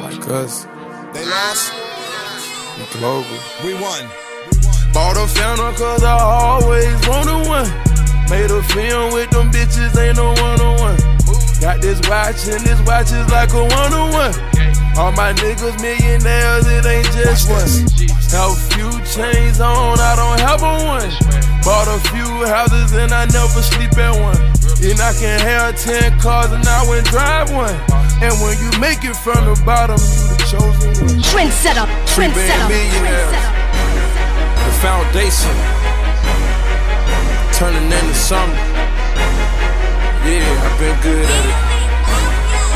like us. They lost. We global. We won. Bought a fountain cause I always wanted one. Made a film with them bitches, ain't no one on one. Got this watch and this watch is like a one on one. All my niggas millionaires, it ain't just one. Have a few chains on, I don't have a one. Bought a few houses and I never sleep at one. And I can have ten cars and I wouldn't drive one. And when you make it from the bottom, you the chosen one. Trendsetter, We been trendsetter, millionaires. The foundation turning into something. Yeah, I've been good at it.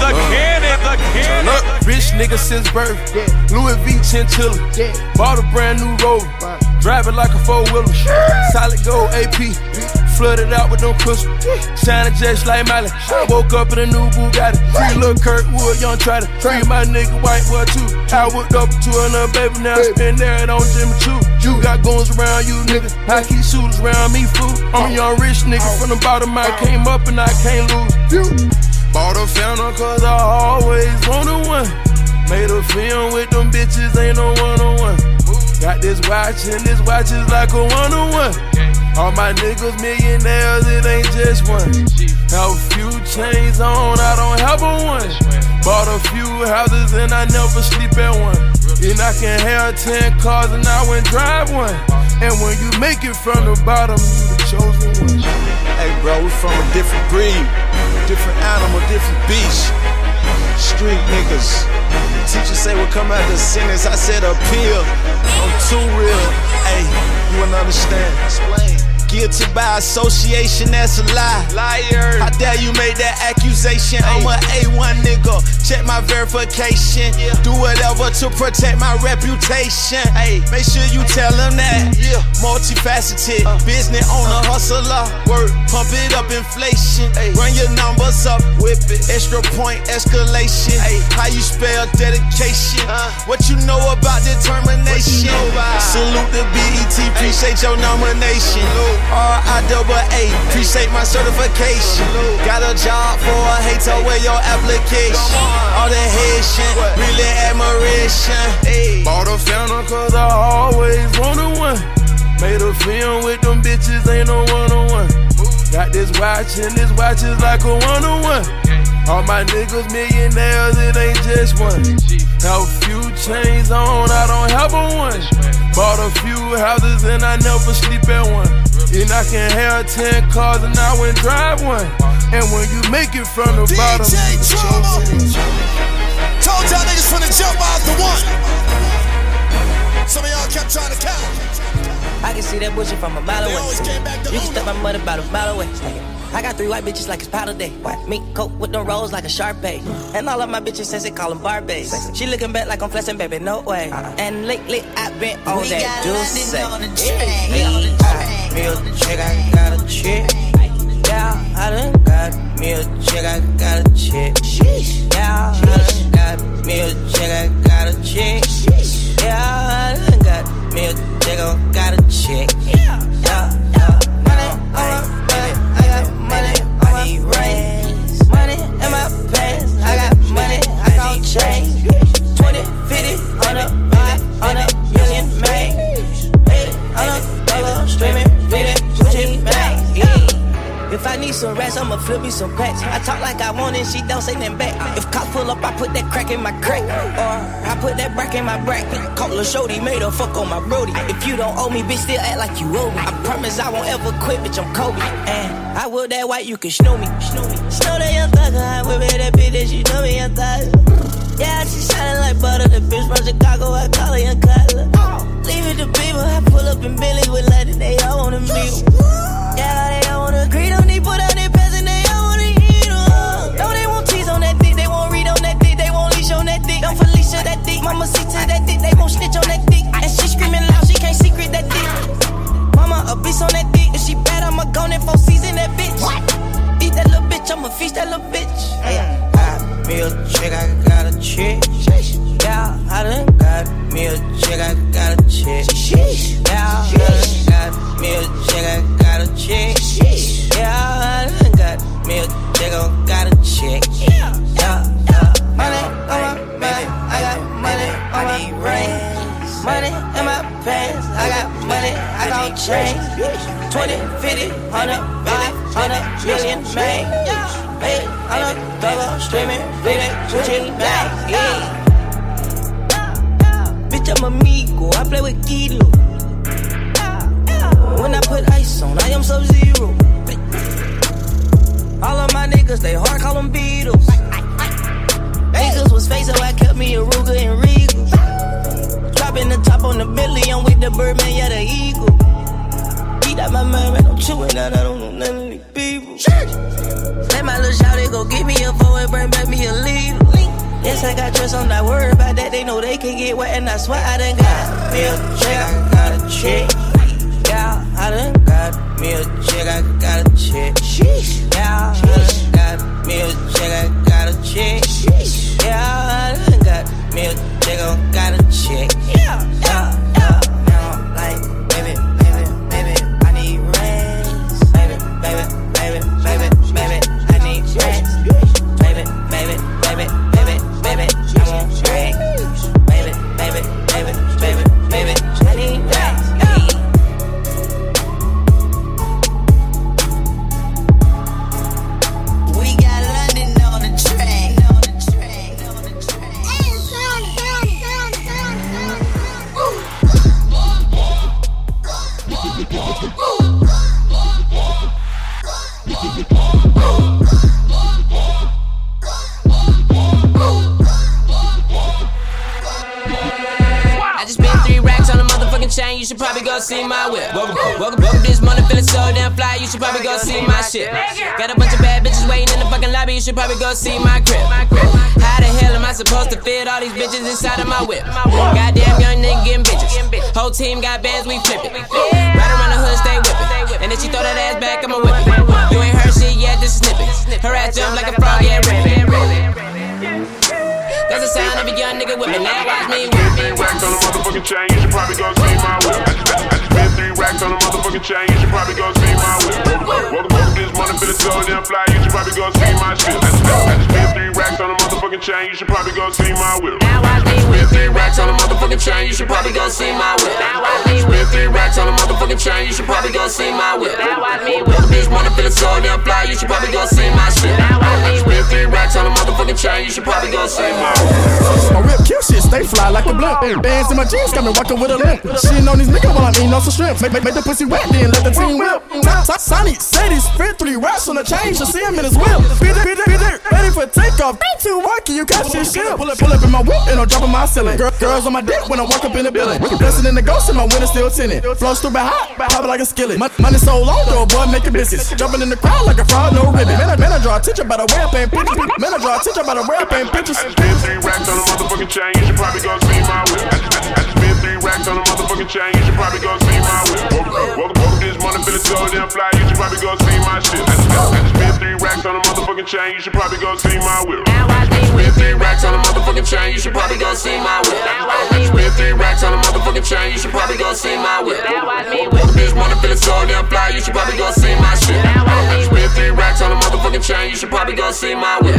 The cannon, the Turn up. Rich nigga since birth. Yeah. Louis V chinchilla. Bought a brand new rover. Drive it like a four wheeler. Solid gold AP. Flooded out with them crystals. Shining just like Miley. Woke up in a new Bugatti. Free little Kirkwood, young Trotter. Free my nigga white boy too. I whipped up to another baby now. Spin there and on Jimmy Choo. You got guns around you nigga. I keep shooters around me fool. I'm a oh. young rich nigga oh. from the bottom. I oh. came up and I can't lose. Bought a fountain cause I always wanted one. Made a film with them bitches, ain't no one on one. Got this watch and this watch is like a one on one. All my niggas millionaires, it ain't just one. Have a few chains on, I don't have a one. Bought a few houses and I never sleep at one. And I can have ten cars and I wouldn't drive one. And when you make it from the bottom, you the chosen one. Hey, bro, we from a different breed, different animal, different beast. Street niggas. Teacher say we'll come out the sentence. I said appeal. I'm too real. Hey, you wouldn't understand. Explain. Guilty by association, that's a lie. Liar. How dare you make that accusation? I'm a A1 nigga. Check my verification. Do whatever to protect my reputation. Hey, make sure you tell them that. Yeah. Multifaceted. Uh. Business owner, uh. hustler. Work, pump it up, inflation. Run your numbers up, whip it. Extra point escalation. How you spell dedication? Uh. What you know about determination? Salute the BET, appreciate your nomination. R-I-double-A, appreciate my certification. Got a job for a hater, where your application. All the Haitian, really admiration. Bought a fountain cause I always wanted one. Made a film with them bitches, ain't no one on one. Got this watch and this watch is like a one on one. All my niggas millionaires, it ain't just one. Have a few chains on, I don't have a one. Bought a few houses and I never sleep at one. And I can have 10 cars and I went drive one. And when you make it from the bottom, Told y'all niggas from the jump off the one. Some of y'all kept trying to count. I can see that bullshit from a mile away. You can step my mother about a mile away. I got three white bitches like it's powder day. White mink coat with them rolls like a Sharpay. And all of my bitches says they call them Barbies. She looking back like I'm flexing, baby, no way. Uh-uh. And lately I've been on We that juice. On the track. hey, On the Me a chick, I got a chick. Yeah, I done got me a chick, I got a chick. Yeah, I done got me a chick, I got a chick. Yeah, I done got me a chick, I got a chick. Yeah, yeah, yeah. Money on my back, I got money. On my Need some rats, I'ma flip me some packs. I talk like I want it, she don't say nothing back. If cops pull up, I put that crack in my crack. Or I put that brack in my bracket. Call a shorty, made her fuck on my brody. If you don't owe me, bitch, still act like you owe me. I promise I won't ever quit, bitch, I'm Kobe. And I will that white, you can snow me. Snow me. Snow that young thugger, I whip it, that bitch, that she know me, young thugger. Yeah, she shining like butter. The bitch from Chicago, I call her young Cutler. Leave it to people, I pull up in Billy with London, they all wanna meet. Yeah, they all wanna greet don't put out their pants and they all wanna eat 'em. Don't they want cheese on that dick, they won't read on that dick, they won't leash on that dick. Don't Felicia that dick, mama see to that dick, they won't snitch on that dick. And she screaming loud, she can't secret that dick. Mama a beast on that dick, if she bad, I'ma go in for season that bitch. Eat that little bitch, I'ma feast that little bitch. Mm. Hey, got me a chick, I got a chick. Yeah, I done got me a chick, I got a chick. Yeah, I done got me a chick, I got a chick. Yeah, I done got me a chick, I got a chick. Yeah, yeah. Money on my back, I got money on my rings. Money in my pants, I got money, I got change. 20, 50, 100, 500 million, man. Hey, on a dollar, streaming, feeding, switching back, yeah. Amigo, I play with Kilo. When I put ice on, I am sub zero. All of my niggas, they hard, call them Beatles. Niggas was so I kept me a Ruger and Regal. Dropping the top on the Billy, I'm with the Birdman, yeah, the Eagle. Beat out my mind, man, I'm chewing out, I don't know none of these people. Let my little shawty go get me a four and bring back me a leader. Yes, I got trust, I'm not worried about that. They know they can get wet, and I swear I done got me a chick, I got a chick. Yeah, I done got me a chick, I got a chick. Yeah, I done got me a chick, I got a chick. Yeah, I done got me a chick, I got a yeah, yeah. Shit. Got a bunch of bad bitches waiting in the fucking lobby. You should probably go see my crib. How the hell am I supposed to fit all these bitches inside of my whip? Goddamn young nigga getting bitches. Whole team got bands, we flip it. Right around the hood, stay whipping. And then she throw that ass back, I'ma whip it. You ain't heard shit yet, just snip it. Her ass jump like a frog, yeah, rip. That's the sound of a young nigga whipping. Now watch me whip Three racks on a motherfucking chain, you should probably go see my whip. Three racks on a motherfucking chain, you should probably go see my whip. Welcome, welcome, this money feeling so damn fly, you should probably go see my shit. I just, I just spent three racks on a motherfucking chain, you should probably go see my whip. Now I leave with three racks on a motherfucking chain, you should probably go see my whip. Now I with three racks on a motherfucking chain, you should probably go see my whip. Now I leave with a bitch wanna feel it so damn fly, you should probably go see my shit. Now I leave with three racks on a motherfucking chain, you should probably go see my whip. My whip kill shit, stay fly like a blimp. Bands in my jeans, got me walking with a limp. Shitting on these niggas while I'm eating on some shrimp. Make, make, make the pussy wet, then let the team whip. Sonny said he spit three racks on the chain, should see him in his whip. Be there, be there, be there, ready for takeoff. Ain't too working, you catch this shit. Pull up, pull up in my whip, and I'm dropping my ceiling. Girl, girls on my dick when I walk up in the building. Blessing in the ghost, and my window still tinted. Flow stupid hot, but hopping like a skillet. Mon- Money so long, though, boy, making business. Jumping in the crowd like a fraud, no ribbon. Man, I, man, I draw attention by the way I paint pictures. Man, I draw attention by the way I paint pictures. I just three racks on a motherfucking chain, you should probably go see my whip. Racks on a motherfucking chain, you should probably go see my whip. Welcome, welcome, welcome to this morning, feeling so damn fly, you should probably go see my shit. I just, I just, I spent three racks on a motherfucking chain, you should probably go see my whip. Now I leave with three racks on a motherfucking chain, you should probably go see my whip. Now I leave with three racks on a motherfucking chain, you should probably go see my whip. Now I leave with a bitch wanna feel it so damn fly, you should probably go see my shit. Now I leave with three racks on a motherfucking chain, you should probably go see my whip.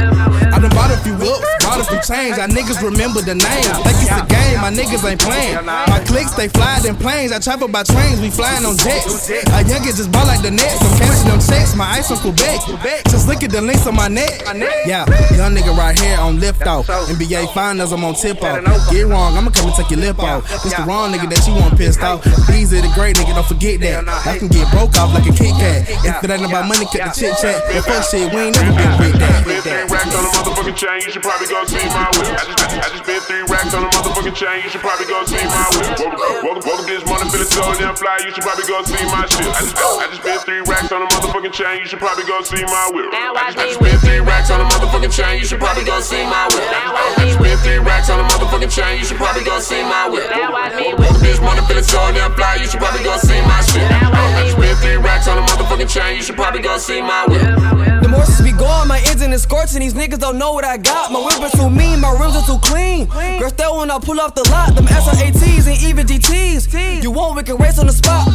I done bought a few whips, bought us some change. Our niggas remember the names. Think it's a game, my niggas ain't playing. My clicks, they fly in planes. I travel by trains, we flying on jets. A youngin' just ball like the Nets. I'm catching them checks, my ice on Quebec. Just look at the links on my neck. Yeah, young nigga right here on lift off. NBA finals, I'm on tip off. Get wrong, I'ma come and take your lip off. This the wrong nigga that you want pissed off. These are the great nigga, don't forget that. I can get broke off like a Kit Kat. If it ain't about money, cut the chit chat. But fuck shit, we ain't never been with that. Three racks on a motherfucking chain, you should probably go see my whip. I just, I just, spent three racks on a motherfucking chain, you should probably go see my whip. Welcome, welcome, welcome to this morning, feeling so damn fly, you should probably go see my shit. I just, I just spent three racks on a motherfucking chain, you should probably go see my whip. Now I just, I just spent three racks on a motherfucking chain, you should probably go see my whip. Now I leave with three racks on a motherfucking chain, you should probably go see my whip. Now I leave with a bitch wanna feel it so damn fly, you should probably go see my shit. Now I leave with three racks on a motherfucking chain, you should probably go see my whip. The Morses be gone, my engine is scorching. These niggas don't know what I got. My whip is too mean, my rims are too clean. Girl, still when I pull off the lot, them SR18s and even GTs. You want we can race on the spot.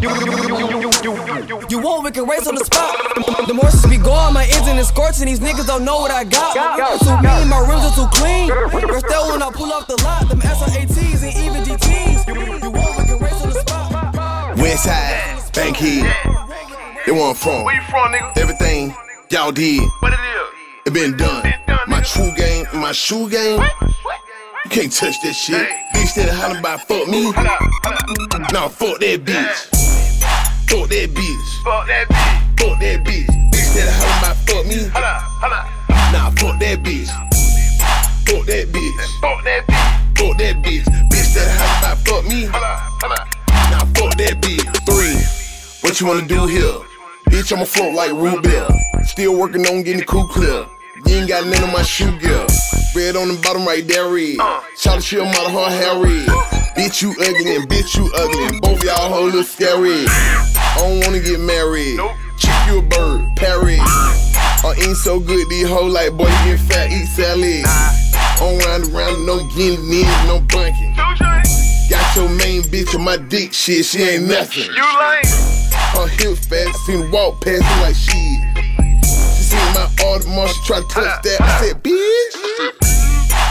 You, you want we can race on the spot. The Morses be gone, my engine is scorching. These niggas don't know what I got. My whip is too mean, my rims are too clean. Girl, still when I pull off the lot, them SR18s and even GTs. You want we can race on the spot. Westside, Bankhead. They want from. Where you from, nigga? Everything y'all did, What it is? it been done. My true game, my shoe game. You can't touch that shit. Bitch that hollering about fuck me. Nah, fuck that bitch. Fuck that bitch. Fuck that bitch. Fuck that bitch. Bitch that hollering about fuck me. Hold up, hold up. Nah, fuck that bitch. Fuck that bitch. Fuck that bitch. Fuck that bitch. Bitch that hollering about fuck me. Hold up, hold up. Now fuck that bitch. Three. What you wanna do here? Bitch, I'ma float like Beer. Still working on getting the crew clear. You ain't got none of my shoe gear. Red on the bottom right there, red. Shout shit out of her hair red. Bitch, you ugly and bitch, you ugly. Both y'all whole look scary. I don't wanna get married. Chick, you a bird, parry. I ain't so good, these hoes like, boy, get fat, eat salad. On round around, no in, no bunking. Got your main bitch on my dick, shit, she ain't nothing. You lame. Her hips fast, seen her walk past me like shit. She seen my Audemars, she try to touch that. I said, bitch.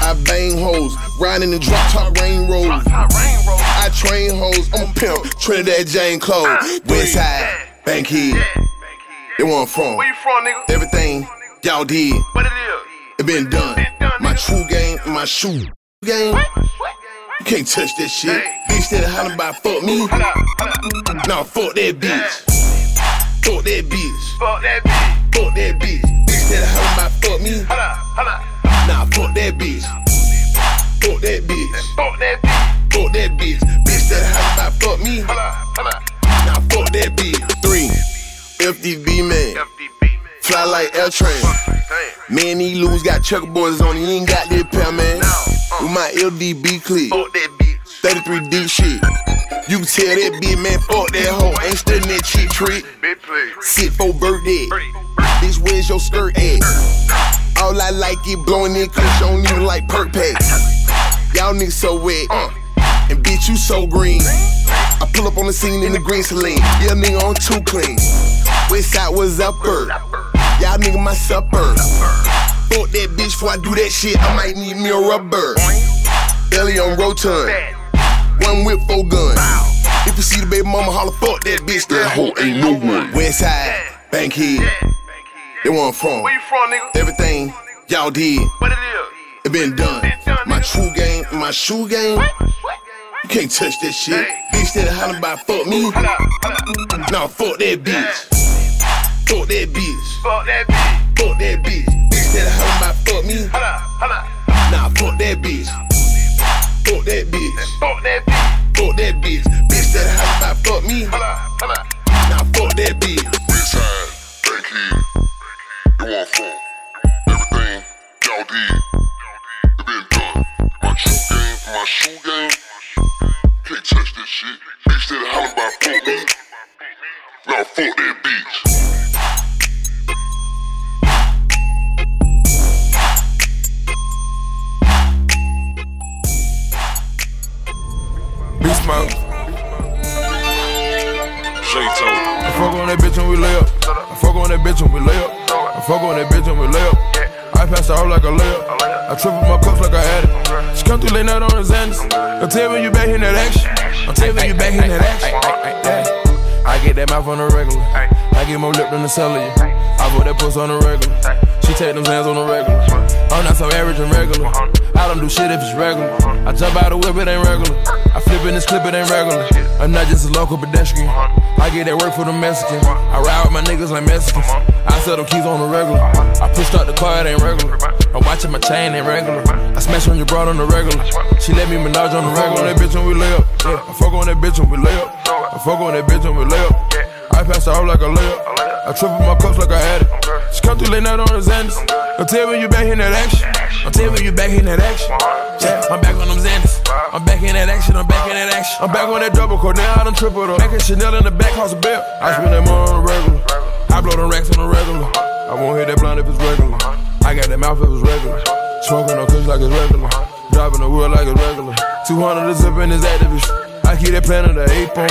I bang hoes, riding in drop top rain rolls. I train hoes, I'm a pimp, Trinidad Jane Close. Ah, Westside, Bankhead. They want from. Where you from, nigga? Everything y'all did, What it is? it been done. My true game, my shoe game. You can't touch that shit. Bitch that hollering about fuck me. Nah, fuck that bitch. Fuck that bitch. Fuck that bitch. Fuck that bitch. Bitch that hollering about fuck me. Hold up, hold up. Nah, fuck that bitch. Fuck that bitch. Fuck that bitch. Fuck that bitch. Bitch that hollering about fuck me. Hold up, hold up. Nah, fuck that bitch. Three. FDB man. Fly like L train. Man, these lose got checkerboards on. He ain't got that pair, man. With my LDB clip. 33 deep shit. You can tell that bitch, man, fuck that hoe. Ain't studying that cheap trick. Sit for birthday. Bitch, where's your skirt at? All I like is blowing in cause you don't even like perk packs. Y'all niggas so wet. Uh. And bitch, you so green. I pull up on the scene in the green saline. Yeah, nigga on too clean. West side was upper. Y'all nigga my supper. Fuck that bitch before I do that shit. I might need me a rubber. Belly on rotund. One whip, four gun. If you see the baby mama holler, fuck that bitch. That hoe ain't no one. West side, Bankhead. They where I'm from. Where you from, nigga? Everything y'all did, What it is? it been done. My true game, my shoe game. You can't touch that shit. Bitch that hollering about fuck me. Nah, fuck that bitch. Fuck that bitch. Fuck that bitch. Fuck that bitch. Bitch that hollering about fuck me. Hold up, hold up. Nah, fuck that bitch. Fuck that bitch. Fuck that bitch. Fuck that bitch. Bitch that hollering about fuck me. Hold up, hold up. Nah, fuck that bitch. Westside, Bankhead, you want from everything y'all did. It been done. My true game, my shoe game. Can't touch that shit. Bitch that holler about fuck me. Now fuck that bitch. J-Toe. I fuck on that bitch when we lay up. I fuck on that bitch when we lay up. I fuck on that bitch when we lay up. I pass out like a layup. I triple my cups like I had it. She come through late night on the Xanax. Don't tell me when you back in that action. Don't tell me you back in that action. I get that mouth on the regular. I get more lip than the cellular. I put that puss on the regular. She take them hands on the regular. I'm not so average and regular. I don't do shit if it's regular. I jump out the whip, it ain't regular. I flip in this clip, it ain't regular. I'm not just a local pedestrian. I get that work for the Mexicans. I ride with my niggas like Mexicans. I sell them keys on the regular. I pushed out the car, it ain't regular. I'm watching my chain, ain't regular. I smash on your broad on the regular. She let me menage on the regular. I fuck on that bitch when we lay up. Yeah. I fuck on that bitch when we lay up. I fuck on that bitch when we lay up. I pass her out like a layup. I triple my cups like I had it. She come through late night on the Xanax. Tell me you back in that action. Tell me you back in that action. Yeah, I'm back on them Xanax. I'm back in that action. I'm back in that action. I'm back on that double core. Now I done triple up. Back in Chanel in the back, house a belt. I spend that money on the regular. I blow them racks on the regular. I won't hit that blunt if it's regular. I got that mouth if it's regular. Smoking on kush like it's regular. Driving the wheel like it's regular. 200 to zip in this activist. I keep that plan of the ape on.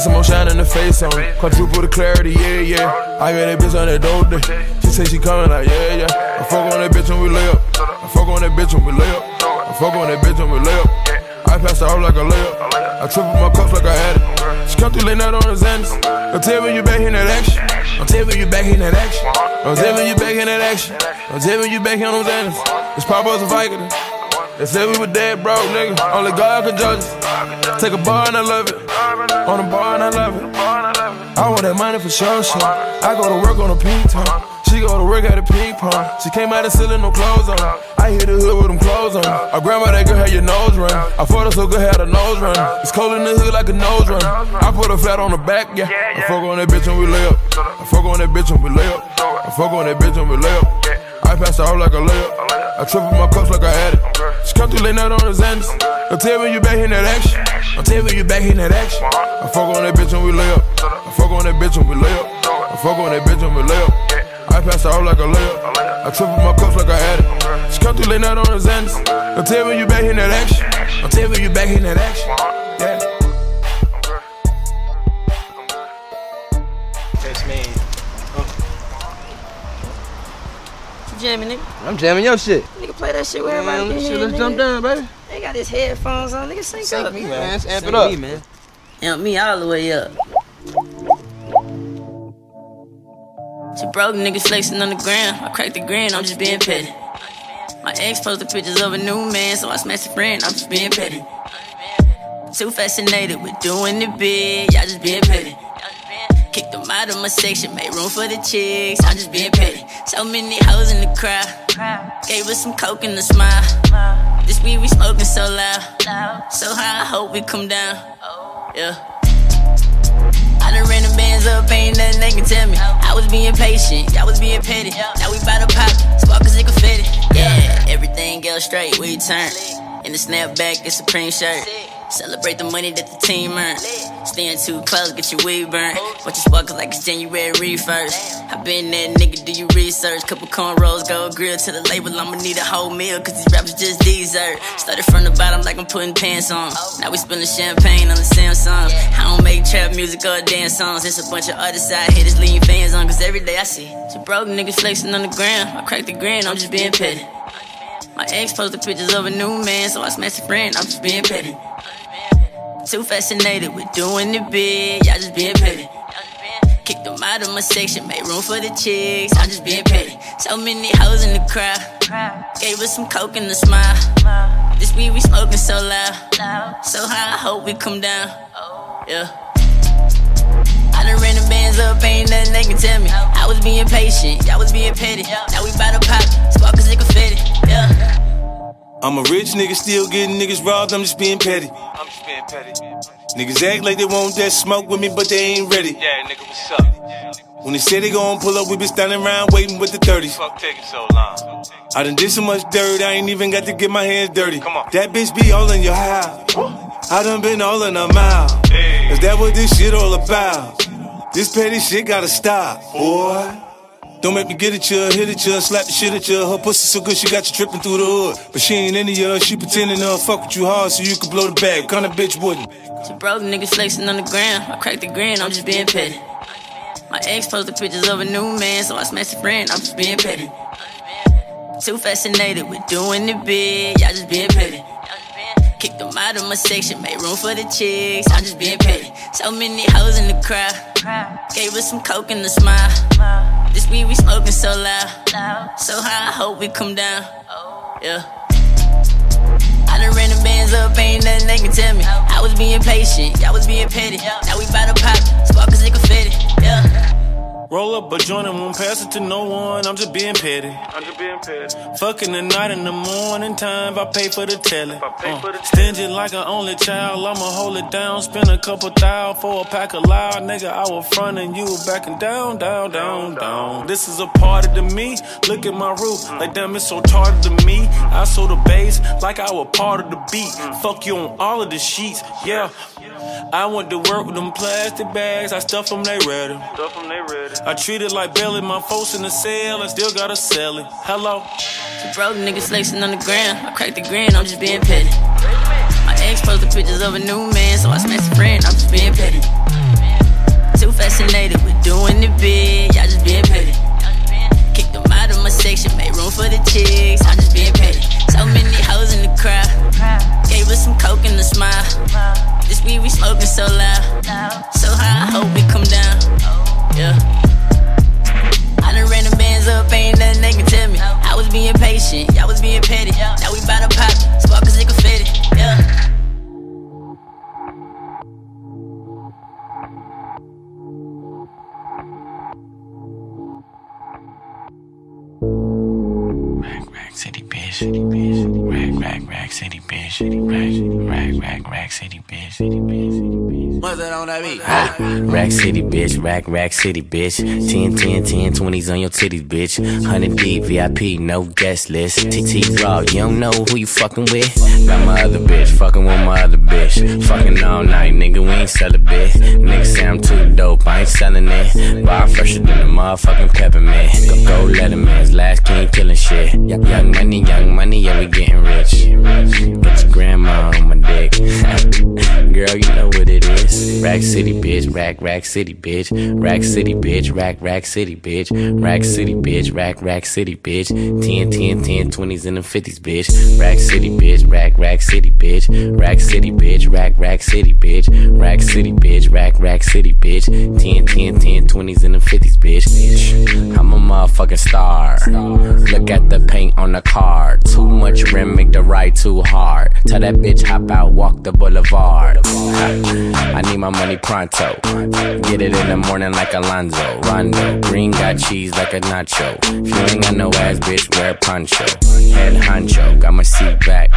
Some more shine in the face on. Quadruple the clarity, yeah, yeah. I got that bitch on that dope day. She say she coming like, yeah, yeah. I fuck on that bitch when we lay up. I fuck on that bitch when we lay up. I fuck on that bitch when we lay up. I pass out like a layup. I triple my cups like I had it. She come through late night on the Xanax. Don't tell me you back in that action. Don't tell me you back in that action. I'm tell me you back in that action. I'm tell me you back in on them Xanax. It's Papa was a Viking. They said we were dead broke, nigga. Only God can judge us. Take a bar and I love it. On a bar and I love it. I want that money for sure, shit. I go to work on a pink time. She go to work at a ping pong. She came out of ceiling, no clothes on. I hit the hood with them clothes on. I grandma that girl had your nose run. I fought her so good, had a nose run. It's cold in the hood like a nose run. I put her flat on the back, yeah. I fuck on that bitch when we lay up. I fuck on that bitch when we lay up. I fuck on that bitch when we lay up. I pass her out like a layup. I triple my cups like I had it. She come through late night on the Xanax. Don't tell me you back in that action. Don't tell me you back in that action. I fuck on that bitch when we lay up. I fuck on that bitch when we lay up. I fuck on that bitch when we lay up. I pass her out like a layup. I triple my cups like I had it. She come through late night on the Xanax. Don't tell me you back in that action. Don't tell me you back in that action. Jamming, nigga. I'm jamming your shit. Nigga, play that shit with everybody. Man, can shit, hear, let's nigga. jump down, baby. They got his headphones on. Nigga, sync, Sync up. me, man. Let's amp Sync it up. Me, man. Amp me all the way up. Two broke niggas flexing on the ground. I cracked the grin, I'm just being petty. My ex posted pictures of a new man, so I smashed a friend, I'm just being petty. Too fascinated with doing it big, y'all just being petty. Kicked them out of my section, made room for the chicks, I'm just being petty. So many hoes in the crowd, gave us some coke and a smile. This weed we smoking so loud, so high, I hope we come down. Yeah. I done ran the bands up, ain't nothing they can tell me. I was being patient, y'all was being petty. Now we bout to pop, sparkles and confetti. Yeah, everything else straight, we turn. In the snapback, it's Supreme shirt. Celebrate the money that the team earned. Staying too close, get your weed burnt. Watch your sparkles like it's January first. I been that nigga, do you research? Couple cornrows, gold grill to the label. I'ma need a whole meal, cause these rappers just dessert. Started from the bottom like I'm putting pants on. Now we spilling champagne on the Samsungs. I don't make trap music or dance songs. It's a bunch of other side hitters leaving fans on, cause every day I see some broke niggas flexing on the ground. I crack the grin, I'm just being petty. My ex posted pictures of a new man, so I smashed a friend, I'm just being petty. Too fascinated with doing the big, y'all just being petty. Kicked them out of my section, made room for the chicks. I'm just being petty. So many hoes in the crowd. Gave us some coke and a smile. This weed we smoking so loud. So high, I hope we come down. Yeah. I done ran the bands up, ain't nothing they can tell me. I was being patient, y'all was being petty. Now we bout to pop, sparkles and confetti. Yeah. I'm a rich nigga, still getting niggas robbed, I'm just being petty. I'm just being petty. Niggas act like they want that smoke with me, but they ain't ready. Yeah, nigga, what's up? When they say they gon' pull up, we been standing around waiting with the 30s. Fuck taking so long. I done did so much dirt, I ain't even got to get my hands dirty. Come on. That bitch be all in your house. I done been all in her mouth. Is that what this shit all about? This petty shit gotta stop, boy. Don't make me get at you, hit at you, slap the shit at you. Her pussy so good she got you tripping through the hood. But she ain't into you, she pretending to fuck with you hard so you can blow the bag. Kind of bitch wouldn't. Some broke niggas flexing on the ground. I cracked the grin, I'm just being petty. My ex posted pictures of a new man, so I smashed a friend, I'm just being petty. Too fascinated with doing it big, y'all just being petty. Kicked them out of my section, made room for the chicks, I'm just being petty. So many hoes in the crowd, gave us some coke and a smile. This weed we smoking so loud, so high, I hope we come down. Yeah. I done ran the bands up, ain't nothing they can tell me. I was being patient, y'all was being petty. Now we bout to pop, sparkles confetti. Yeah. Roll up a joint and won't pass it to no one. I'm just being petty. I'm just being petty. Fucking the night in the morning time, I pay for the telly. I pay uh, for the Stingy like an only child, I'ma hold it down. Spend a couple thou for a pack of loud. Nigga, I was frontin' you backing down, down, down, down. This is a party to me. Look at my roof, mm. like damn, it's so tardy to me. I saw the bass like I was part of the beat. Mm. Fuck you on all of the sheets, yeah. I went to work with them plastic bags, I stuff them, they ready. Stuff them, they ready. I treat it like belly, my folks in the cell, I still gotta sell it. Hello. Broke niggas flexing on the ground. I cracked the grin, I'm just being petty. My ex posted pictures of a new man, so I smashed a friend, I'm just being petty. Too fascinated with doing it big, y'all just being petty. Kicked them out of my section, made room for the chicks, I'm just being petty. So many hoes in the crowd, gave us some coke and a smile. This weed we smoking so loud, so high, I hope we come down. Yeah. Done ran the bands up, ain't nothing they can tell me. I was being patient, y'all was being petty. Now we bout to pop, sparkles and confetti. City bitch, bitch, rack rack rack city bitch, rack rack rack rack city bitch, city bitch, city bitch. What's that on that beat? Ah, rack city bitch, rack rack city bitch. 10 10 10 20s on your titties bitch. 100 deep VIP, no guest list. TT raw, you don't know who you fucking with. Got my other bitch, fucking with my other bitch. Fucking all night, nigga, we ain't sell a bit. Nigga say I'm too dope, I ain't selling it. Bar fresher than the motherfucking peppermint. Go, go Letterman's last king killing shit. Young money, young money, yeah, we getting rich. Get your grandma on my dick. <laughs> Girl, you know what it is. Rack City, bitch. Rack, rack city, bitch. Rack City, bitch. Rack, rack city, bitch. Rack City, bitch. Rack, rack city, bitch. 10, 10, 10, 20s and the 50s, bitch. Rack City, bitch. Rack, rack city, bitch. Rack City, bitch. Rack, rack city, bitch. Rack City, bitch. Rack, rack city, bitch. 10, 10, 10, 20s and the 50s, bitch. I'm a motherfucking star. Look at the paint on the car. Too much rim, make the ride too hard. Tell that bitch hop out, walk the boulevard. I need my money pronto. Get it in the morning like Alonzo. Rondo. Green got cheese like a nacho. If you ain't got no ass, bitch, wear poncho. Head honcho, got my seat back.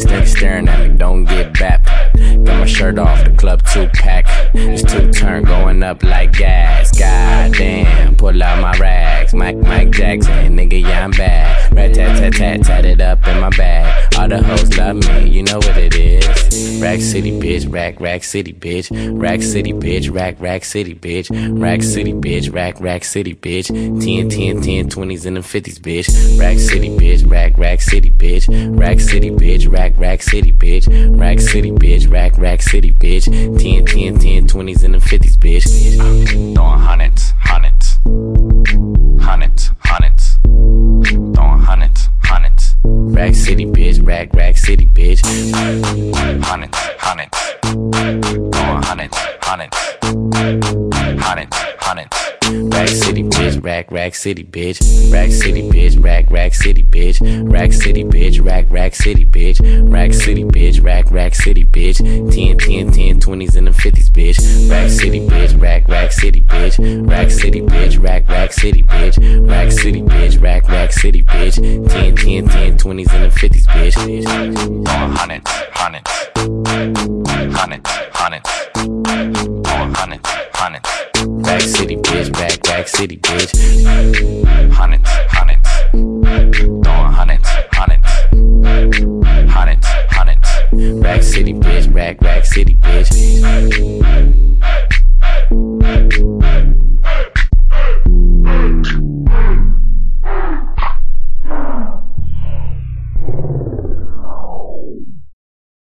Stick staring at me, don't get back. Got my shirt off, the club two pack. It's two turn going up like gas. God damn, pull out my rags. Mike, Mike Jackson, nigga, yeah, I'm bad. Rat tat tat tat, tat it up in my bag. All the hoes love me, you know what it is. Rack City, bitch. Rack, Rack City, bitch. Rack City, bitch. Rack, Rack City, bitch. Rack City, bitch. Rack, Rack City, bitch. 10, 10, 10, 20s and the 50s, bitch. Rack City, bitch. Rack, Rack City, bitch. Rack City, bitch. Rack, Rack City, bitch. Rack City, bitch. Rack, Rack City, bitch. 10, 10, 10, 20s and the 50s, bitch. Throwing hundreds, hundreds. Hundreds, hundreds. Throwing hundreds, hundreds. Rack City, bitch. Rack, Rack City, bitch. Hundreds, hundreds. Throwing hundreds, hundreds. Hundreds, hundreds. Rack City, bitch. Rack, Rack City, bitch. Rack City, bitch. Rack, Rack City, bitch. Rack City, bitch. Rack, Rack City, bitch. Rack City, bitch. Rack, Rack City, bitch. 10, 10, 10, 20s and the 50s, bitch. Rack City, bitch. Rack, Rack City, bitch. Rack City, bitch. Rack, Rack City, bitch. Rack City, bitch. Rack, Rack City, bitch. 10, 10, 10, 20s and the 50s, bitch. Throwing hundreds, hundreds. Hundreds, hundreds. Hundreds. Rack City, bitch. Rack, Rack City, bitch. Hundreds, hundreds. Throwing hundreds, hundreds. Hundreds, hundreds. Rack City, bitch. Rack City, bitch.